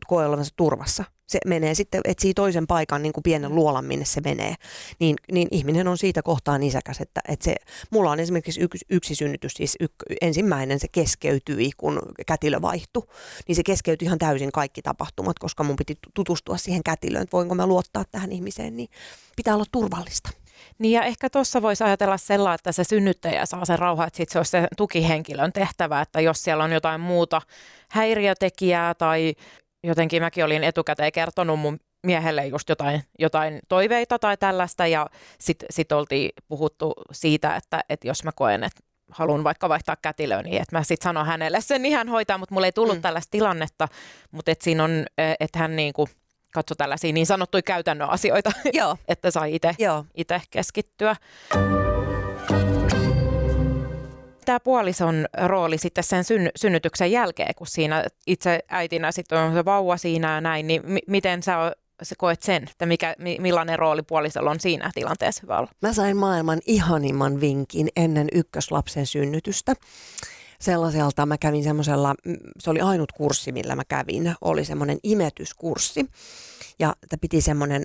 koe olevansa turvassa. Se menee sitten, etsii toisen paikan niin kuin pienen luolan, minne se menee. Niin, niin ihminen on siitä kohtaan isäkäs, että, että se, mulla on esimerkiksi yksi, yksi synnytys, siis yk, ensimmäinen se keskeytyi, kun kätilö vaihtui. Niin se keskeytyi ihan täysin kaikki tapahtumat, koska mun piti tutustua siihen kätilöön, että voinko mä luottaa tähän ihmiseen, niin pitää olla turvallista. Niin ja ehkä tuossa voisi ajatella sellainen, että se synnyttäjä saa sen rauha, että sit se olisi se tukihenkilön tehtävä, että jos siellä on jotain muuta häiriötekijää tai jotenkin mäkin olin etukäteen kertonut mun miehelle just jotain, jotain toiveita tai tällaista ja sitten sit oltiin puhuttu siitä, että, että jos mä koen, että haluan vaikka vaihtaa kätilöön, niin että mä sitten sanon hänelle sen, niin hän hoitaa, mutta mulla ei tullut mm. tällaista tilannetta, mutta että siinä on, että hän niin kuin katso tällaisia niin sanottuja käytännön asioita, Joo. että sai itse keskittyä. Tämä puolison rooli sitten sen syn, synnytyksen jälkeen, kun siinä itse äitinä sitten on se vauva siinä ja näin, niin m- miten sä sä koet sen, että mikä, millainen rooli puolisolla on siinä tilanteessa hyvä olla? Mä sain maailman ihanimman vinkin ennen ykköslapsen synnytystä sellaiselta, mä kävin semmoisella, se oli ainut kurssi, millä mä kävin, oli semmoinen imetyskurssi. Ja piti semmoinen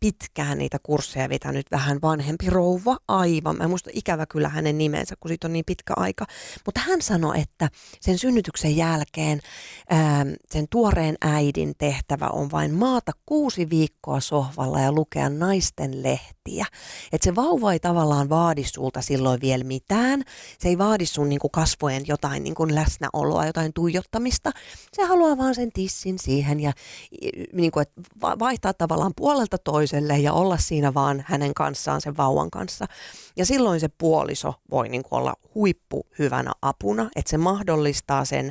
pitkään niitä kursseja vetänyt vähän vanhempi rouva, aivan. Mä en muista ikävä kyllä hänen nimensä, kun siitä on niin pitkä aika. Mutta hän sanoi, että sen synnytyksen jälkeen ää, sen tuoreen äidin tehtävä on vain maata kuusi viikkoa sohvalla ja lukea naisten lehtiä. Että se vauva ei tavallaan vaadi sulta silloin vielä mitään. Se ei vaadi sun niin kuin kasvojen jotain niin kuin läsnäoloa, jotain tuijottamista. Se haluaa vaan sen tissin siihen ja niin kuin, vaihtaa tavallaan puolelta toiselle ja olla siinä vaan hänen kanssaan sen vauvan kanssa. Ja silloin se puoliso voi niin kuin olla huippu hyvänä apuna, että se mahdollistaa sen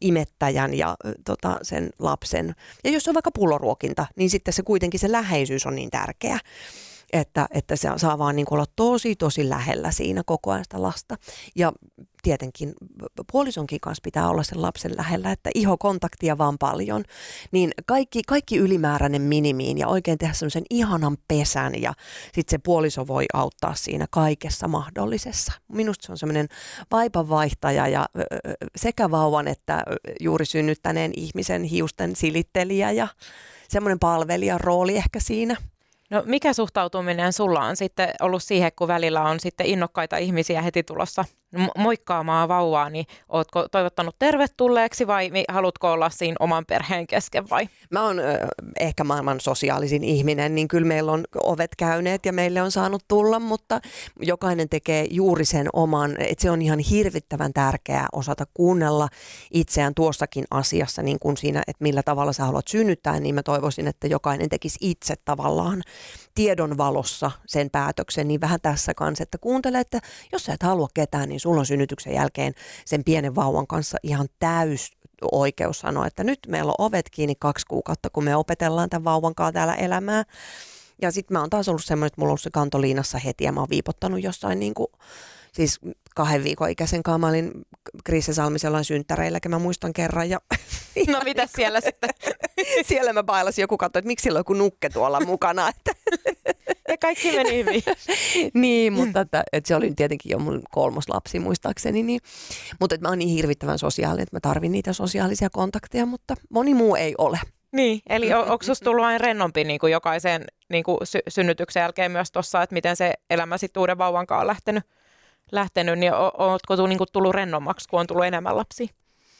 imettäjän ja tota, sen lapsen. Ja jos on vaikka puloruokinta, niin sitten se kuitenkin se läheisyys on niin tärkeä että, että se saa vaan niin olla tosi tosi lähellä siinä koko ajan sitä lasta. Ja tietenkin puolisonkin kanssa pitää olla sen lapsen lähellä, että ihokontaktia vaan paljon. Niin kaikki, kaikki ylimääräinen minimiin ja oikein tehdä semmoisen ihanan pesän ja sitten se puoliso voi auttaa siinä kaikessa mahdollisessa. Minusta se on semmoinen vaipanvaihtaja ja sekä vauvan että juuri synnyttäneen ihmisen hiusten silittelijä ja semmoinen palvelijan rooli ehkä siinä. No mikä suhtautuminen sulla on sitten ollut siihen, kun välillä on sitten innokkaita ihmisiä heti tulossa moikkaamaan vauvaa, niin ootko toivottanut tervetulleeksi vai haluatko olla siinä oman perheen kesken vai? Mä oon ehkä maailman sosiaalisin ihminen, niin kyllä meillä on ovet käyneet ja meille on saanut tulla, mutta jokainen tekee juuri sen oman, että se on ihan hirvittävän tärkeää osata kuunnella itseään tuossakin asiassa, niin kuin siinä, että millä tavalla sä haluat synnyttää, niin mä toivoisin, että jokainen tekisi itse tavallaan tiedon valossa sen päätöksen, niin vähän tässä kanssa, että kuuntele, että jos sä et halua ketään, niin sulla on synnytyksen jälkeen sen pienen vauvan kanssa ihan täys oikeus sanoa, että nyt meillä on ovet kiinni kaksi kuukautta, kun me opetellaan tämän vauvan kanssa täällä elämää. Ja sitten mä oon taas ollut semmoinen, että mulla on ollut se kantoliinassa heti ja mä oon viipottanut jossain niin kuin, siis kahden viikon ikäisen olin Kriisse Salmisella synttäreillä, mä muistan kerran. Ja no mitä siellä sitten? siellä mä bailasin joku katto, että miksi sillä on joku nukke tuolla mukana. Että ja kaikki meni hyvin. niin, mutta että, että se oli tietenkin jo mun kolmos lapsi muistaakseni. Niin. Mutta että mä oon niin hirvittävän sosiaalinen, että mä tarvin niitä sosiaalisia kontakteja, mutta moni muu ei ole. Niin, eli on, onko sinusta tullut aina rennompi niin kuin jokaisen niin kuin sy- synnytyksen jälkeen myös tuossa, että miten se elämä sitten uuden vauvan kanssa on lähtenyt, lähtenyt niin niin kuin tullut rennommaksi, kun on tullut enemmän lapsia?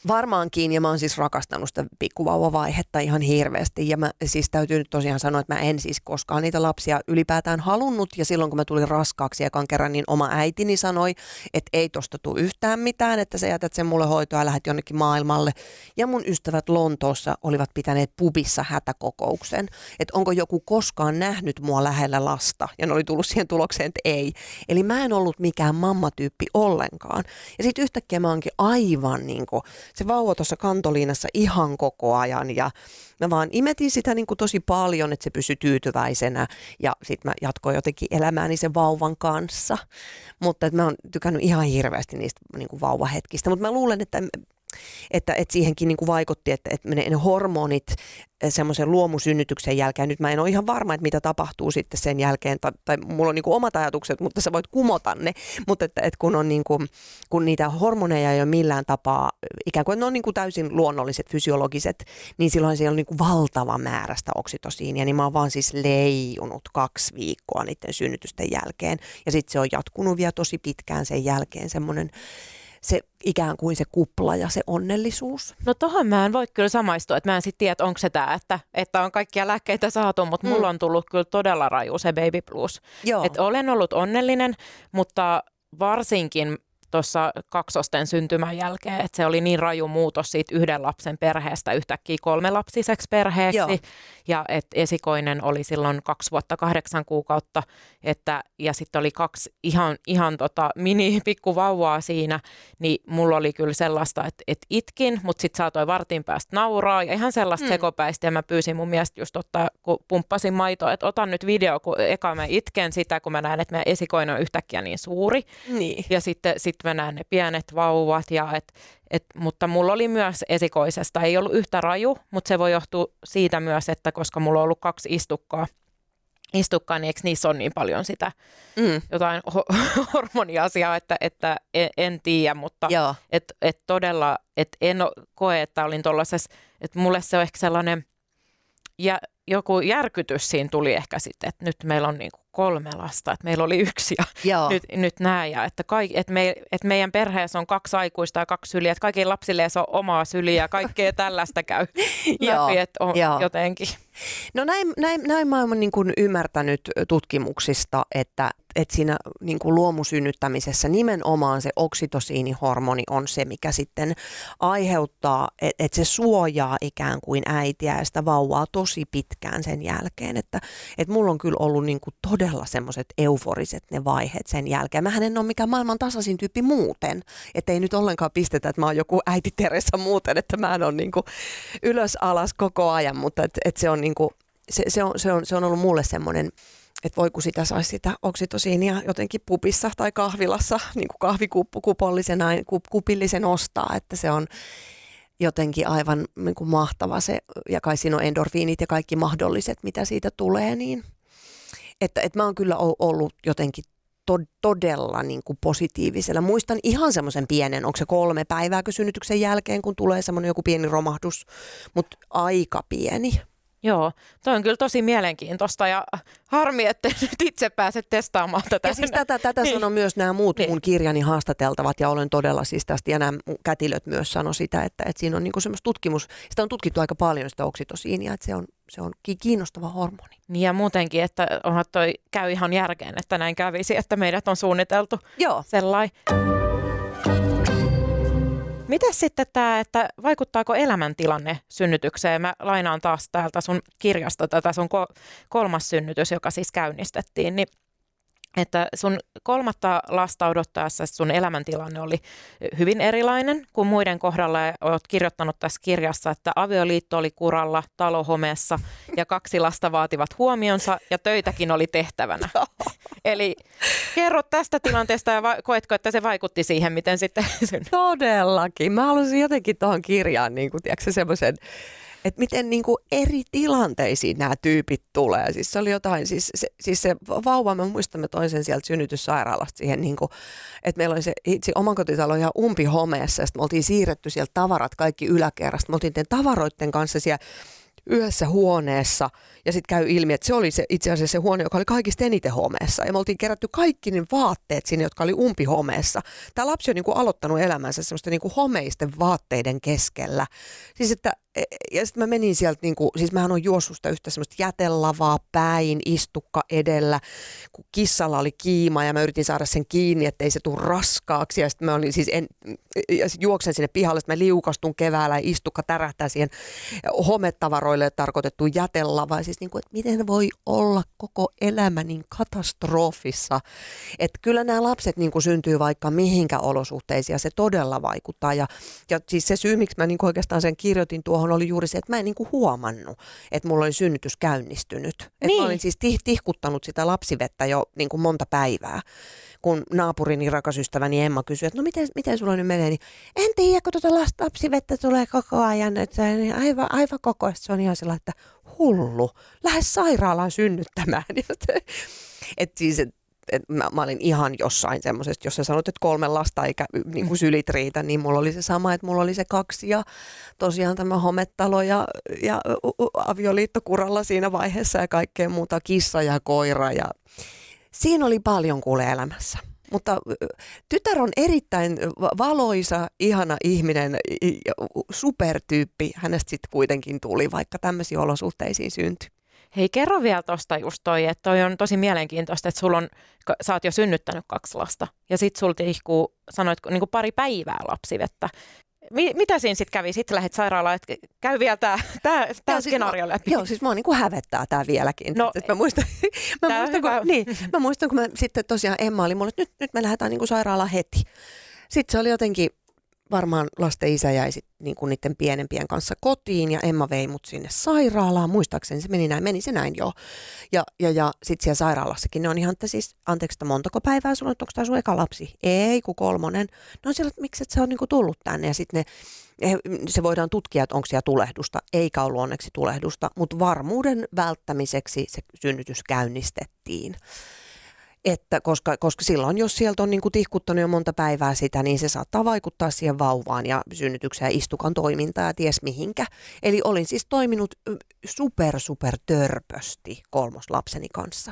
Varmaankin, ja mä oon siis rakastanut sitä pikkuvauvavaihetta ihan hirveästi. Ja mä siis täytyy nyt tosiaan sanoa, että mä en siis koskaan niitä lapsia ylipäätään halunnut. Ja silloin kun mä tulin raskaaksi ekan kerran, niin oma äitini sanoi, että ei tosta tule yhtään mitään, että sä jätät sen mulle hoitoa ja lähdet jonnekin maailmalle. Ja mun ystävät Lontoossa olivat pitäneet pubissa hätäkokouksen, että onko joku koskaan nähnyt mua lähellä lasta. Ja ne oli tullut siihen tulokseen, että ei. Eli mä en ollut mikään mammatyyppi ollenkaan. Ja sitten yhtäkkiä mä oonkin aivan niin kuin se vauva tuossa kantoliinassa ihan koko ajan ja mä vaan imetin sitä niin kuin tosi paljon, että se pysyi tyytyväisenä ja sitten mä jatkoin jotenkin elämääni sen vauvan kanssa. Mutta että mä oon tykännyt ihan hirveästi niistä niin kuin vauvahetkistä, mutta mä luulen, että että, että siihenkin niin kuin vaikutti, että, että ne hormonit eh, semmoisen luomusynnytyksen jälkeen, nyt mä en ole ihan varma, että mitä tapahtuu sitten sen jälkeen, tai, tai mulla on niin kuin omat ajatukset, mutta sä voit kumota ne, mutta että, että kun, on niin kuin, kun niitä hormoneja ei ole millään tapaa, ikään kuin ne on niin kuin täysin luonnolliset, fysiologiset, niin silloin siellä on niin kuin valtava määrä sitä oksitosiinia, niin mä oon vaan siis leijunut kaksi viikkoa niiden synnytysten jälkeen, ja sitten se on jatkunut vielä tosi pitkään sen jälkeen semmoinen se ikään kuin se kupla ja se onnellisuus. No tohon mä en voi kyllä samaistua, että mä en sitten tiedä, onko se tämä, että, että on kaikkia lääkkeitä saatu, mutta mm. mulla on tullut kyllä todella raju se baby blues. Joo. Et olen ollut onnellinen, mutta varsinkin tuossa kaksosten syntymän jälkeen, että se oli niin raju muutos siitä yhden lapsen perheestä yhtäkkiä kolmelapsiseksi perheeksi. Joo. Ja että esikoinen oli silloin kaksi vuotta kahdeksan kuukautta, että, ja sitten oli kaksi ihan, ihan tota mini pikkuvauvaa siinä, niin mulla oli kyllä sellaista, että, että itkin, mutta sitten saatoin vartin päästä nauraa ja ihan sellaista hmm. sekopäistä. Ja mä pyysin mun mielestä just ottaa, kun pumppasin maitoa, että otan nyt video, kun eka mä itken sitä, kun mä näen, että meidän esikoinen on yhtäkkiä niin suuri. Niin. Ja sitten sit näen ne pienet vauvat, ja et, et, mutta mulla oli myös esikoisesta, ei ollut yhtä raju, mutta se voi johtua siitä myös, että koska mulla on ollut kaksi istukkaa, istukkaa, niin eikö niissä on niin paljon sitä mm. jotain ho- hormoniasiaa, että, että en, en tiedä, mutta et, et todella et en koe, että olin tuollaisessa, että mulle se on ehkä sellainen jä, joku järkytys siinä tuli ehkä sitten, että nyt meillä on niin kuin kolme lasta, että meillä oli yksi ja Joo. nyt, nyt näin. Ja että, kaik, että, me, että meidän perheessä on kaksi aikuista ja kaksi syliä, että kaikille lapsille se on omaa syliä ja kaikkea tällaista käy läpi, että on joo. jotenkin. No näin, näin, näin mä oon niin kuin ymmärtänyt tutkimuksista, että, että siinä niin kuin luomusynnyttämisessä nimenomaan se oksitosiinihormoni on se, mikä sitten aiheuttaa, että, että se suojaa ikään kuin äitiä ja sitä vauvaa tosi pitkään sen jälkeen. Että, että mulla on kyllä ollut niin kuin todella semmoiset euforiset ne vaiheet sen jälkeen. Mähän en ole mikään maailman tasaisin tyyppi muuten, että ei nyt ollenkaan pistetä, että mä oon joku äiti Teresa muuten, että mä en ole niin kuin ylös alas koko ajan, mutta että, että se on niin kuin, se, se, on, se, on, se on ollut mulle semmoinen, että voi kun sitä saisi sitä oksitosiinia jotenkin pupissa tai kahvilassa, niin kuin kahvikupollisena, kup, kupillisen ostaa, että se on jotenkin aivan niin kuin mahtava se, ja kai siinä on endorfiinit ja kaikki mahdolliset, mitä siitä tulee, niin että, että mä oon kyllä ollut jotenkin to- todella niin kuin positiivisella. Muistan ihan semmoisen pienen, onko se kolme päivääkö synnytyksen jälkeen, kun tulee semmoinen joku pieni romahdus, mutta aika pieni. Joo, toi on kyllä tosi mielenkiintoista ja harmi, että nyt itse pääset testaamaan tätä. Ja siis tätä, tätä Niin. sanoo myös nämä muut Niin. mun kirjani haastateltavat ja olen todella siis tästä, ja nämä kätilöt myös sano sitä, että, että siinä on niinku semmoista tutkimus, sitä on tutkittu aika paljon sitä oksitosiinia, että se on, se on ki- kiinnostava hormoni. Niin ja muutenkin, että onhan toi käy ihan järkeen, että näin kävisi, että meidät on suunniteltu Joo. sellainen. Miten sitten tämä, että vaikuttaako elämäntilanne synnytykseen? Mä lainaan taas täältä sun kirjasta tätä sun ko- kolmas synnytys, joka siis käynnistettiin, niin että sun kolmatta lasta odottaessa sun elämäntilanne oli hyvin erilainen kuin muiden kohdalla. Ja olet kirjoittanut tässä kirjassa, että avioliitto oli kuralla, talo homeessa ja kaksi lasta vaativat huomionsa ja töitäkin oli tehtävänä. Eli kerro tästä tilanteesta ja va- koetko, että se vaikutti siihen, miten sitten synnyi? Todellakin. Mä halusin jotenkin tuohon kirjaan niin kuin, tiedätkö, semmoisen, että miten niin kuin eri tilanteisiin nämä tyypit tulee. Siis se oli jotain, siis se, siis se vauva, mä muistan, mä toin sen sieltä synnytyssairaalasta siihen, niin kuin, että meillä oli se itse omakotitalo ihan umpi homeessa, ja sitten me oltiin siirretty sieltä tavarat kaikki yläkerrasta. Me oltiin tavaroiden kanssa siellä yhdessä huoneessa ja sitten käy ilmi, että se oli se, itse asiassa se huone, joka oli kaikista eniten homeessa. Ja me oltiin kerätty kaikki ne vaatteet sinne, jotka oli umpi homeessa. Tämä lapsi on niin kuin aloittanut elämänsä semmoista niin kuin homeisten vaatteiden keskellä. Siis että, ja sitten mä menin sieltä, niin kuin, siis mähän on juossut sitä yhtä semmoista jätelavaa päin, istukka edellä, kun kissalla oli kiima ja mä yritin saada sen kiinni, ettei se tule raskaaksi. Ja sitten mä olin siis, en, ja sit juoksen sinne pihalle, sitten mä liukastun keväällä ja istukka tärähtää siihen hometavaroille tarkoitettu jätelava. Ja siis niin kuin, että miten voi olla koko elämä niin katastrofissa. Että kyllä nämä lapset niin kuin syntyy vaikka mihinkä olosuhteisiin ja se todella vaikuttaa. Ja, ja siis se syy, miksi mä niin kuin oikeastaan sen kirjoitin tuohon, oli juuri se, että mä en niin kuin huomannut, että mulla oli synnytys käynnistynyt. Että Niin. mä olin siis tih- tihkuttanut sitä lapsivettä jo niin kuin monta päivää kun naapurini rakas ystäväni Emma kysyi, että no miten, miten sulla nyt menee, niin en tiedä, kun tuota lapsivettä tulee koko ajan, että se on aivan, aivan koko ajan. Se on ihan sellainen, että hullu, lähes sairaalaan synnyttämään. että siis, et, et mä, mä, olin ihan jossain semmoisesta, jos sä sanot, että kolme lasta eikä niin kuin sylit riitä, niin mulla oli se sama, että mulla oli se kaksi ja tosiaan tämä hometalo ja, ja u- u- avioliitto kuralla siinä vaiheessa ja kaikkea muuta, kissa ja koira ja siinä oli paljon kuule elämässä. Mutta tytär on erittäin va- valoisa, ihana ihminen, supertyyppi. Hänestä sitten kuitenkin tuli, vaikka tämmöisiin olosuhteisiin syntyi. Hei, kerro vielä tuosta just toi, että toi on tosi mielenkiintoista, että sulla on, sä oot jo synnyttänyt kaksi lasta ja sit sulta tihkuu, sanoit, niin kuin pari päivää lapsivettä. Mi- mitä siinä sitten kävi? Sitten lähdet sairaalaan, että käy vielä tämä tää, tää siis skenaario mä, läpi. Joo, siis mua niinku hävettää tämä vieläkin. No, Et mä muistan, mä, muistan, kun, niin, mä muistan, kun mä sitten tosiaan Emma oli mulle, että nyt, nyt me lähdetään niinku sairaalaan heti. Sitten se oli jotenkin, varmaan lasten isä jäi sit niinku niiden pienempien kanssa kotiin ja Emma vei mut sinne sairaalaan. Muistaakseni se meni näin, meni se näin joo. Ja, ja, ja sitten siellä sairaalassakin ne on ihan, että siis, anteeksi, että montako päivää sulla on, onko tämä sun eka lapsi? Ei, kun kolmonen. No on siellä, että miksi et sä oot niinku tullut tänne ja sitten ne se voidaan tutkia, että onko siellä tulehdusta, eikä ollut onneksi tulehdusta, mutta varmuuden välttämiseksi se synnytys käynnistettiin. Että koska, koska silloin, jos sieltä on niin kuin tihkuttanut jo monta päivää sitä, niin se saattaa vaikuttaa siihen vauvaan ja synnytykseen ja istukan toimintaan ja ties mihinkä. Eli olin siis toiminut super, super törpösti kolmoslapseni kanssa.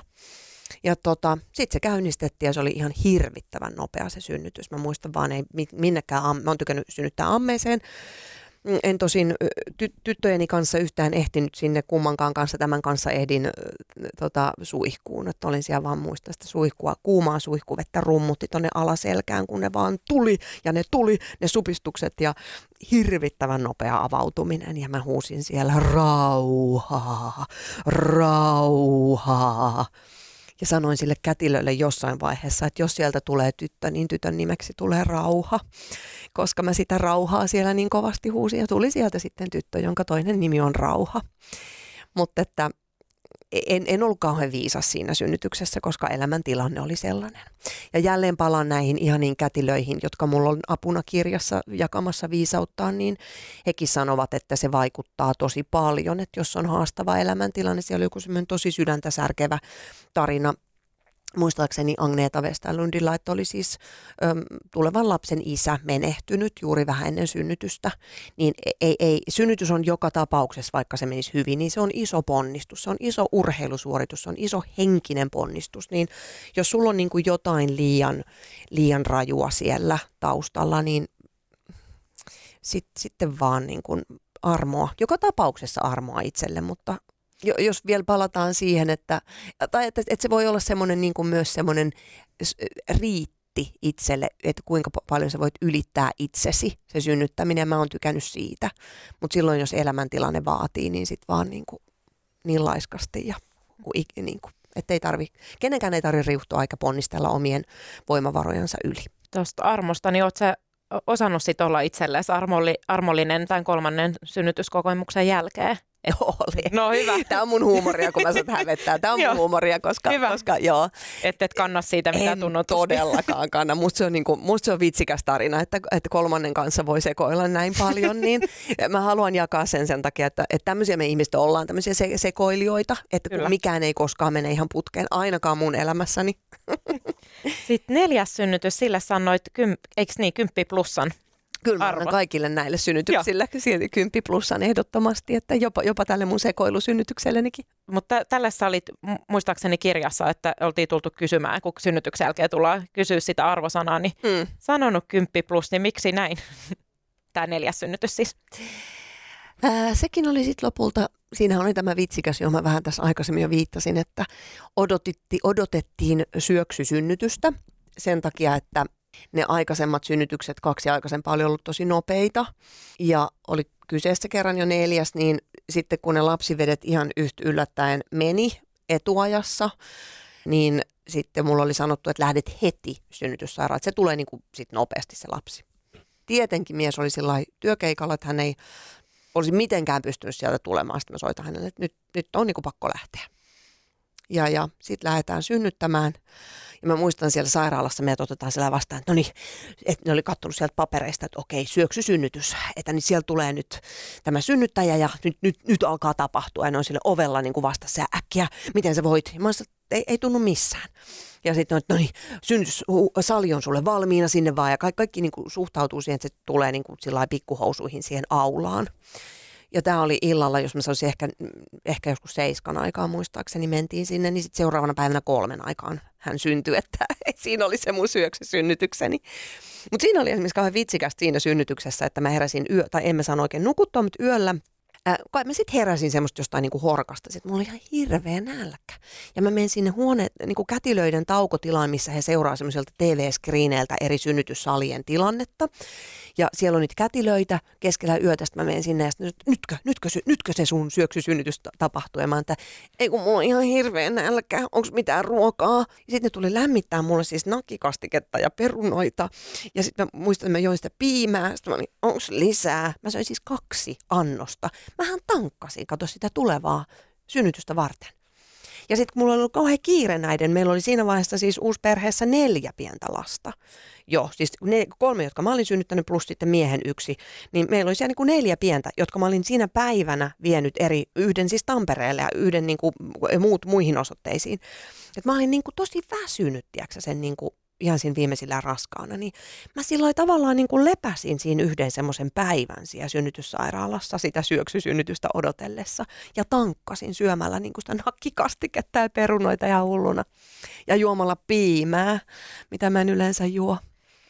Ja tota, sitten se käynnistettiin ja se oli ihan hirvittävän nopea se synnytys. Mä muistan vaan, ei minnekään, mä oon tykännyt synnyttää ammeeseen, en tosin ty- tyttöjeni kanssa yhtään ehtinyt sinne kummankaan kanssa. Tämän kanssa ehdin äh, tota, suihkuun. Että olin siellä vaan muista sitä suihkua, kuumaa suihkuvettä rummutti tonne alaselkään, kun ne vaan tuli. Ja ne tuli, ne supistukset ja hirvittävän nopea avautuminen. Ja mä huusin siellä rauhaa, rauhaa ja sanoin sille kätilölle jossain vaiheessa, että jos sieltä tulee tyttö, niin tytön nimeksi tulee rauha, koska mä sitä rauhaa siellä niin kovasti huusin ja tuli sieltä sitten tyttö, jonka toinen nimi on rauha. Mutta että en, en ollut kauhean viisas siinä synnytyksessä, koska elämäntilanne oli sellainen. Ja jälleen palaan näihin ihaniin kätilöihin, jotka mulla on apuna kirjassa jakamassa viisauttaan, niin hekin sanovat, että se vaikuttaa tosi paljon, että jos on haastava elämäntilanne, siellä on joku semmoinen tosi sydäntä särkevä tarina muistaakseni Agneeta Westerlundilla, että oli siis ö, tulevan lapsen isä menehtynyt juuri vähän ennen synnytystä, niin e, ei, ei, synnytys on joka tapauksessa, vaikka se menisi hyvin, niin se on iso ponnistus, se on iso urheilusuoritus, se on iso henkinen ponnistus, niin jos sulla on niin kuin jotain liian, liian rajua siellä taustalla, niin sit, sitten vaan niin kuin armoa, joka tapauksessa armoa itselle, mutta jos vielä palataan siihen, että, tai että, että se voi olla semmoinen niin kuin myös semmoinen riitti itselle, että kuinka paljon sä voit ylittää itsesi, se synnyttäminen, mä oon tykännyt siitä. Mutta silloin, jos elämäntilanne vaatii, niin sitten vaan niin, kuin, niin laiskasti ja niin kuin, että ei tarvi, kenenkään ei tarvitse riuhtua aika ponnistella omien voimavarojensa yli. Tuosta armosta, niin ootko osannut sit olla itsellesi armolli, armollinen tämän kolmannen synnytyskokemuksen jälkeen? Oli. No hyvä. Tämä on mun huumoria, kun mä saat hävettää. Tämä on mun huumoria, koska, hyvä. koska joo. Et et kanna siitä, mitä tunnot. todellakaan kanna. Musta se, on niinku, musta se on vitsikäs tarina, että, että kolmannen kanssa voi sekoilla näin paljon. Niin mä haluan jakaa sen sen takia, että, että tämmöisiä me ihmiset ollaan, tämmöisiä se, sekoilijoita, että Kyllä. mikään ei koskaan mene ihan putkeen, ainakaan mun elämässäni. Sitten neljäs synnytys, sille sanoit, kym, eikö niin, kymppi plussan Kyllä mä annan kaikille näille synnytyksille silti kymppi plussan ehdottomasti, että jopa, jopa tälle mun sekoilusynnytyksellenikin. Mutta tällä sä olit muistaakseni kirjassa, että oltiin tultu kysymään, kun synnytyksen jälkeen tullaan kysyä sitä arvosanaa, niin mm. sanonut kymppi plus, niin miksi näin? Tämä neljäs synnytys siis. Ää, sekin oli sitten lopulta, siinä oli tämä vitsikäs, johon mä vähän tässä aikaisemmin jo viittasin, että odotitti, odotettiin syöksysynnytystä sen takia, että ne aikaisemmat synnytykset, kaksi aikaisempaa, oli ollut tosi nopeita. Ja oli kyseessä kerran jo neljäs, niin sitten kun ne lapsivedet ihan yhtä yllättäen meni etuajassa, niin sitten mulla oli sanottu, että lähdet heti synnytyssairaalaan. Se tulee niin kuin sit nopeasti se lapsi. Tietenkin mies oli sillä työkeikalla, että hän ei olisi mitenkään pystynyt sieltä tulemaan. Sitten mä soitan hänelle, että nyt, nyt on niin kuin pakko lähteä. Ja, ja sitten lähdetään synnyttämään. Ja mä muistan siellä sairaalassa, meidät otetaan siellä vastaan, että no niin, että ne oli katsonut sieltä papereista, että okei, syöksysynnytys, että niin siellä tulee nyt tämä synnyttäjä ja nyt, nyt, nyt alkaa tapahtua. Ja ne on sille ovella niin kuin vastassa ja äkkiä, miten sä voit? Ja mä sanoin, ei, ei tunnu missään. Ja sitten on, että no niin, synnytyssali on sulle valmiina sinne vaan ja kaikki, kaikki niin kuin suhtautuu siihen, että se tulee niin kuin pikkuhousuihin siihen aulaan. Ja tämä oli illalla, jos mä sanoisin ehkä, ehkä joskus seiskan aikaan muistaakseni mentiin sinne, niin sitten seuraavana päivänä kolmen aikaan hän syntyi, että siinä oli se mun synnytykseni. Mutta siinä oli esimerkiksi kauhean vitsikästä siinä synnytyksessä, että mä heräsin yö, tai emme sano oikein nukuttua, mutta yöllä kai mä sitten heräsin semmoista jostain niinku horkasta, että mulla oli ihan hirveä nälkä. Ja mä menin sinne huone, niinku kätilöiden taukotilaan, missä he seuraa semmoiselta TV-skriineiltä eri synnytyssalien tilannetta. Ja siellä on niitä kätilöitä keskellä yötä, sitten mä menen sinne ja sitten, nytkö, nytkö, nytkö se sun syöksysynnytys tapahtuu? Ja mä että ei kun mulla on ihan hirveä nälkä, onko mitään ruokaa? Ja sitten ne tuli lämmittää mulle siis nakikastiketta ja perunoita. Ja sitten mä muistan, että mä join sitä piimää, sitten mä olin, onko lisää? Mä söin siis kaksi annosta. Mähän tankkasin, kato sitä tulevaa synnytystä varten. Ja sitten mulla oli ollut kauhean kiire näiden, meillä oli siinä vaiheessa siis uusi perheessä neljä pientä lasta. Joo, siis ne, kolme, jotka mä olin synnyttänyt, plus sitten miehen yksi. Niin meillä oli siellä niin kuin neljä pientä, jotka mä olin siinä päivänä vienyt eri, yhden siis Tampereelle ja yhden niin kuin, muut muihin osoitteisiin. Et mä olin niin kuin tosi väsynyt, tiedätkö, sen niin kuin ihan siinä viimeisillä raskaana, niin mä silloin tavallaan niin kuin lepäsin siinä yhden semmoisen päivän siellä synnytyssairaalassa sitä syöksysynnytystä odotellessa ja tankkasin syömällä niin kuin sitä nakkikastiketta ja perunoita ja hulluna ja juomalla piimää, mitä mä en yleensä juo.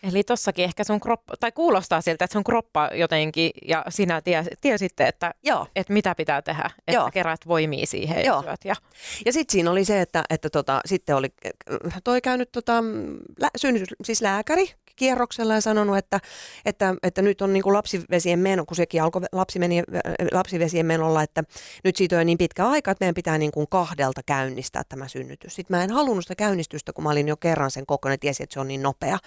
Eli tossakin ehkä sun kroppa, tai kuulostaa siltä, että sun kroppa jotenkin, ja sinä ties, tiesitte, että, Joo. että mitä pitää tehdä, että Joo. kerät voimia siihen Joo. ja syöt. Ja, Ja sitten siinä oli se, että, että tota, sitten oli toi käynyt tota, lä, synnytys, siis lääkäri kierroksella ja sanonut, että, että, että nyt on niin kuin lapsivesien meno, kun sekin alkoi lapsi meni, lapsivesien menolla, että nyt siitä on niin pitkä aika, että meidän pitää niin kuin kahdelta käynnistää tämä synnytys. Sitten mä en halunnut sitä käynnistystä, kun mä olin jo kerran sen kokoinen, ja tiesin, että se on niin nopea.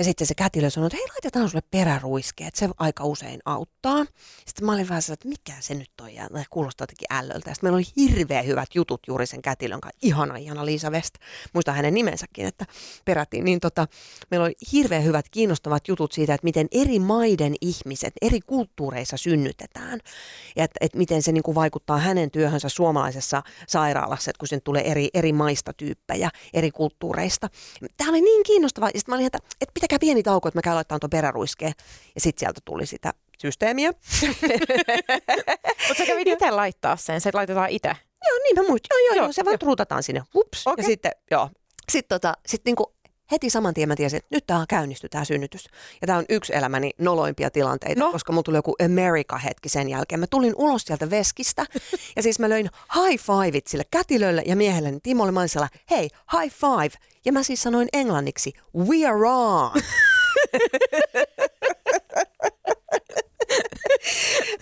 Ja sitten se kätilö sanoi, että hei laitetaan sulle peräruiske, että se aika usein auttaa. Sitten mä olin vähän sellainen, että mikä se nyt on, ja kuulostaa jotenkin ällöltä. Sitten meillä oli hirveän hyvät jutut juuri sen kätilön kanssa. Ihana, ihana Liisa West. Muistan hänen nimensäkin, että perättiin. Niin tota, meillä oli hirveän hyvät, kiinnostavat jutut siitä, että miten eri maiden ihmiset, eri kulttuureissa synnytetään. Ja että, että miten se kuin vaikuttaa hänen työhönsä suomalaisessa sairaalassa, että kun sen tulee eri, eri maista tyyppejä, eri kulttuureista. Tämä oli niin kiinnostavaa. Ja sitten mä olin, että, että pitäkää pieni tauko, että mä käyn laittamaan tuon peräruiskeen. Ja sitten sieltä tuli sitä systeemiä. mutta sä kävit itse laittaa sen, se laitetaan itse. Joo, niin mä muistin. Joo, joo, joo, Joo, se vaan joo. truutataan sinne. Hups. Okei. Ja sitten, joo. Sitten tota, sit niinku heti saman tien mä tiesin, että nyt tämä käynnistyy tämä synnytys. Ja tämä on yksi elämäni noloimpia tilanteita, No. koska mulla tuli joku America-hetki sen jälkeen. Mä tulin ulos sieltä veskistä ja siis mä löin high fiveit sille kätilölle ja miehelle. Niin Timo oli mä olin sellainen, hei, high five. Ja mä siis sanoin englanniksi, we are on.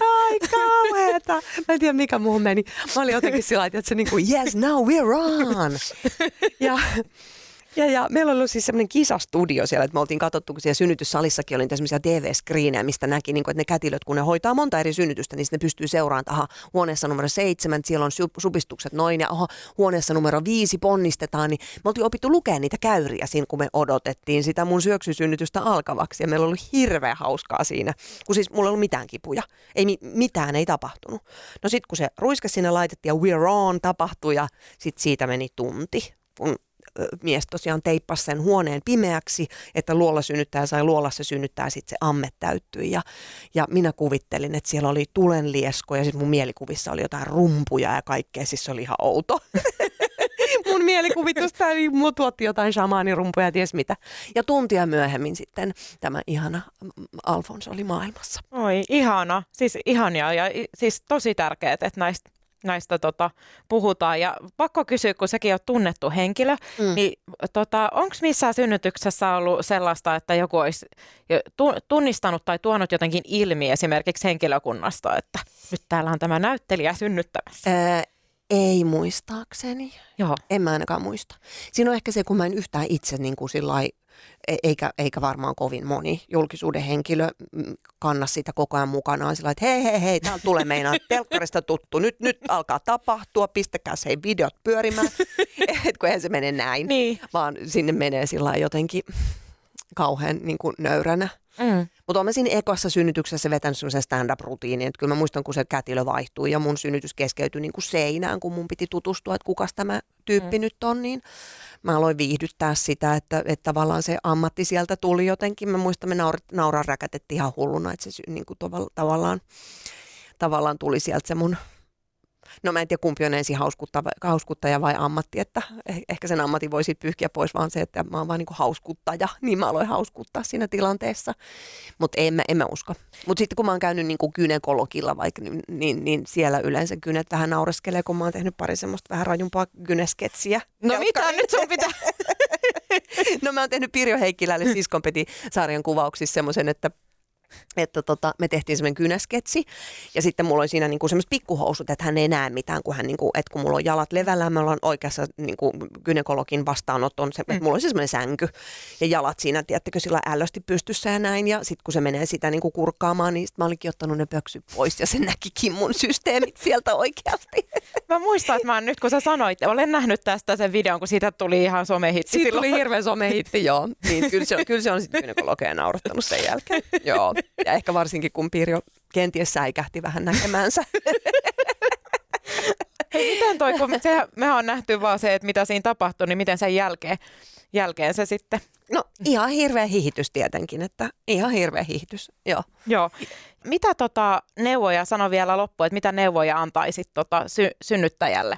Ai kauheeta. Mä en tiedä mikä muuhun meni. Mä olin jotenkin sillä että se niinku, yes, now we're on. Ja, ja, ja meillä oli siis semmoinen kisastudio siellä, että me oltiin katsottu, kun siellä synnytyssalissakin oli tämmöisiä TV-screenejä, mistä näki, niin kuin, että ne kätilöt, kun ne hoitaa monta eri synnytystä, niin ne pystyy seuraamaan, että aha, huoneessa numero seitsemän, siellä on su- supistukset noin, ja aha, huoneessa numero viisi ponnistetaan, niin me oltiin opittu lukea niitä käyriä siinä, kun me odotettiin sitä mun syöksysynnytystä alkavaksi, ja meillä oli hirveän hauskaa siinä, kun siis mulla ei ollut mitään kipuja, ei mi- mitään ei tapahtunut. No sitten kun se ruiske sinne laitettiin ja we're on tapahtui, ja sitten siitä meni tunti, kun mies tosiaan teippasi sen huoneen pimeäksi, että luola synnyttää sai luolassa synnyttää, sitten se amme täyttyi. Ja, ja minä kuvittelin, että siellä oli tulenliesko ja sitten mun mielikuvissa oli jotain rumpuja ja kaikkea, siis se oli ihan outo. mun mielikuvitusta, niin mua tuotti jotain shamaanirumpuja ja ties mitä. Ja tuntia myöhemmin sitten tämä ihana mm, Alfons oli maailmassa. Oi, ihana. Siis ihania ja siis tosi tärkeää, että näistä näistä tota, puhutaan. Ja pakko kysyä, kun sekin on tunnettu henkilö, Mm. niin tota, onko missään synnytyksessä ollut sellaista, että joku olisi tunnistanut tai tuonut jotenkin ilmi esimerkiksi henkilökunnasta, että nyt täällä on tämä näyttelijä synnyttämässä? Ää, ei muistaakseni. Joo. En mä ainakaan muista. Siinä on ehkä se, kun mä en yhtään itse niin kuin sillai, eikä, eikä varmaan kovin moni julkisuuden henkilö mm, kanna sitä koko ajan mukanaan sillä että hei hei hei, täällä tulee meinaa telkkarista tuttu, nyt, nyt alkaa tapahtua, pistäkää se videot pyörimään, et kun eihän se mene näin, Niin. vaan sinne menee sillä jotenkin kauhean niin kuin nöyränä. Mm. Mutta olen siinä ekossa synnytyksessä vetänyt semmoisen stand-up-rutiinin, että kyllä mä muistan, kun se kätilö vaihtui ja mun synnytys keskeytyi niin kuin seinään, kun mun piti tutustua, että kukas tämä tyyppi mm. nyt on, niin mä aloin viihdyttää sitä, että, että tavallaan se ammatti sieltä tuli jotenkin. Mä muistan, me nauraa räkätettiin ihan hulluna, että se niin kuin tavallaan, tavallaan tuli sieltä se mun No mä en tiedä kumpi on ensin hauskuttava, hauskuttaja vai ammatti, että eh- ehkä sen ammatin voi sitten pyyhkiä pois vaan se, että mä oon vaan niinku hauskuttaja, niin mä aloin hauskuttaa siinä tilanteessa. Mutta en mä, en mä usko. Mutta sitten kun mä oon käynyt niinku gynekologilla vaikka, niin, niin, niin siellä yleensä kynet vähän naureskelee, kun mä oon tehnyt pari semmoista vähän rajumpaa gynesketsiä. No Jotka- mitä nyt sun pitää? No mä oon tehnyt Pirjo Heikkilälle Siskonpeti sarjan kuvauksissa semmoisen, että että tota, me tehtiin semmoinen kynäsketsi ja sitten mulla oli siinä niinku semmoiset pikkuhousut, että hän ei näe mitään, kun, hän niinku, että kun mulla on jalat levällä, me ollaan oikeassa niinku, gynekologin vastaanoton, se, että mulla on semmoinen sänky ja jalat siinä, tiedättekö, sillä ällösti pystyssä ja näin ja sitten kun se menee sitä niinku kurkkaamaan, niin sit mä olinkin ottanut ne pöksyt pois ja se näkikin mun systeemit sieltä oikeasti. Mä muistan, että mä nyt kun sä sanoit, olen nähnyt tästä sen videon, kun siitä tuli ihan somehitti. Siitä silloin. tuli hirveän somehitti, joo. Niin, kyllä se on, kyllä se on sitten gynekologeja naurattanut sen jälkeen. joo. Ja ehkä varsinkin, kun Pirjo kenties säikähti vähän näkemänsä. Hei, miten toi, kun se, me on nähty vaan se, että mitä siinä tapahtui, niin miten sen jälkeen, jälkeen se sitten? No ihan hirveä hihitys tietenkin, että ihan hirveä hihitys, joo. Joo. Mitä tota neuvoja, sano vielä loppuun, että mitä neuvoja antaisit tota sy- synnyttäjälle,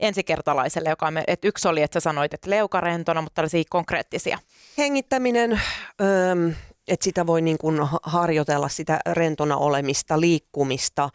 ensikertalaiselle, joka me, että yksi oli, että sä sanoit, että leukarentona, mutta tällaisia konkreettisia. Hengittäminen, öö, että sitä voi niin kuin harjoitella sitä rentona olemista, liikkumista,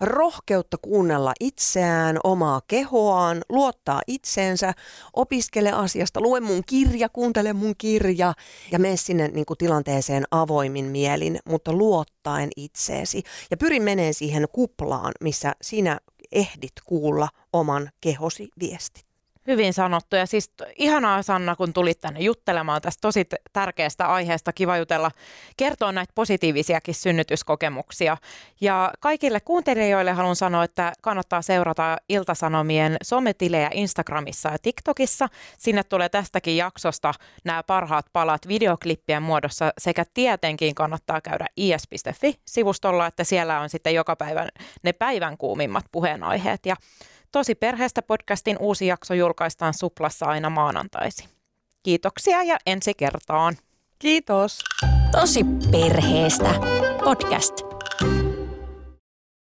rohkeutta kuunnella itseään, omaa kehoaan, luottaa itseensä, opiskele asiasta, lue mun kirja, kuuntele mun kirja ja mene sinne niin kuin tilanteeseen avoimin mielin, mutta luottaen itseesi. Ja pyri menee siihen kuplaan, missä sinä ehdit kuulla oman kehosi viestit. Hyvin sanottu ja siis ihanaa Sanna, kun tulit tänne juttelemaan tästä tosi tärkeästä aiheesta. Kiva jutella, kertoa näitä positiivisiakin synnytyskokemuksia. Ja kaikille kuuntelijoille haluan sanoa, että kannattaa seurata Iltasanomien sometilejä Instagramissa ja TikTokissa. Sinne tulee tästäkin jaksosta nämä parhaat palat videoklippien muodossa sekä tietenkin kannattaa käydä is.fi-sivustolla, että siellä on sitten joka päivä ne päivän kuumimmat puheenaiheet. Ja Tosi perheestä podcastin uusi jakso julkaistaan Suplassa aina maanantaisi. Kiitoksia ja ensi kertaan. Kiitos. Tosi perheestä podcast.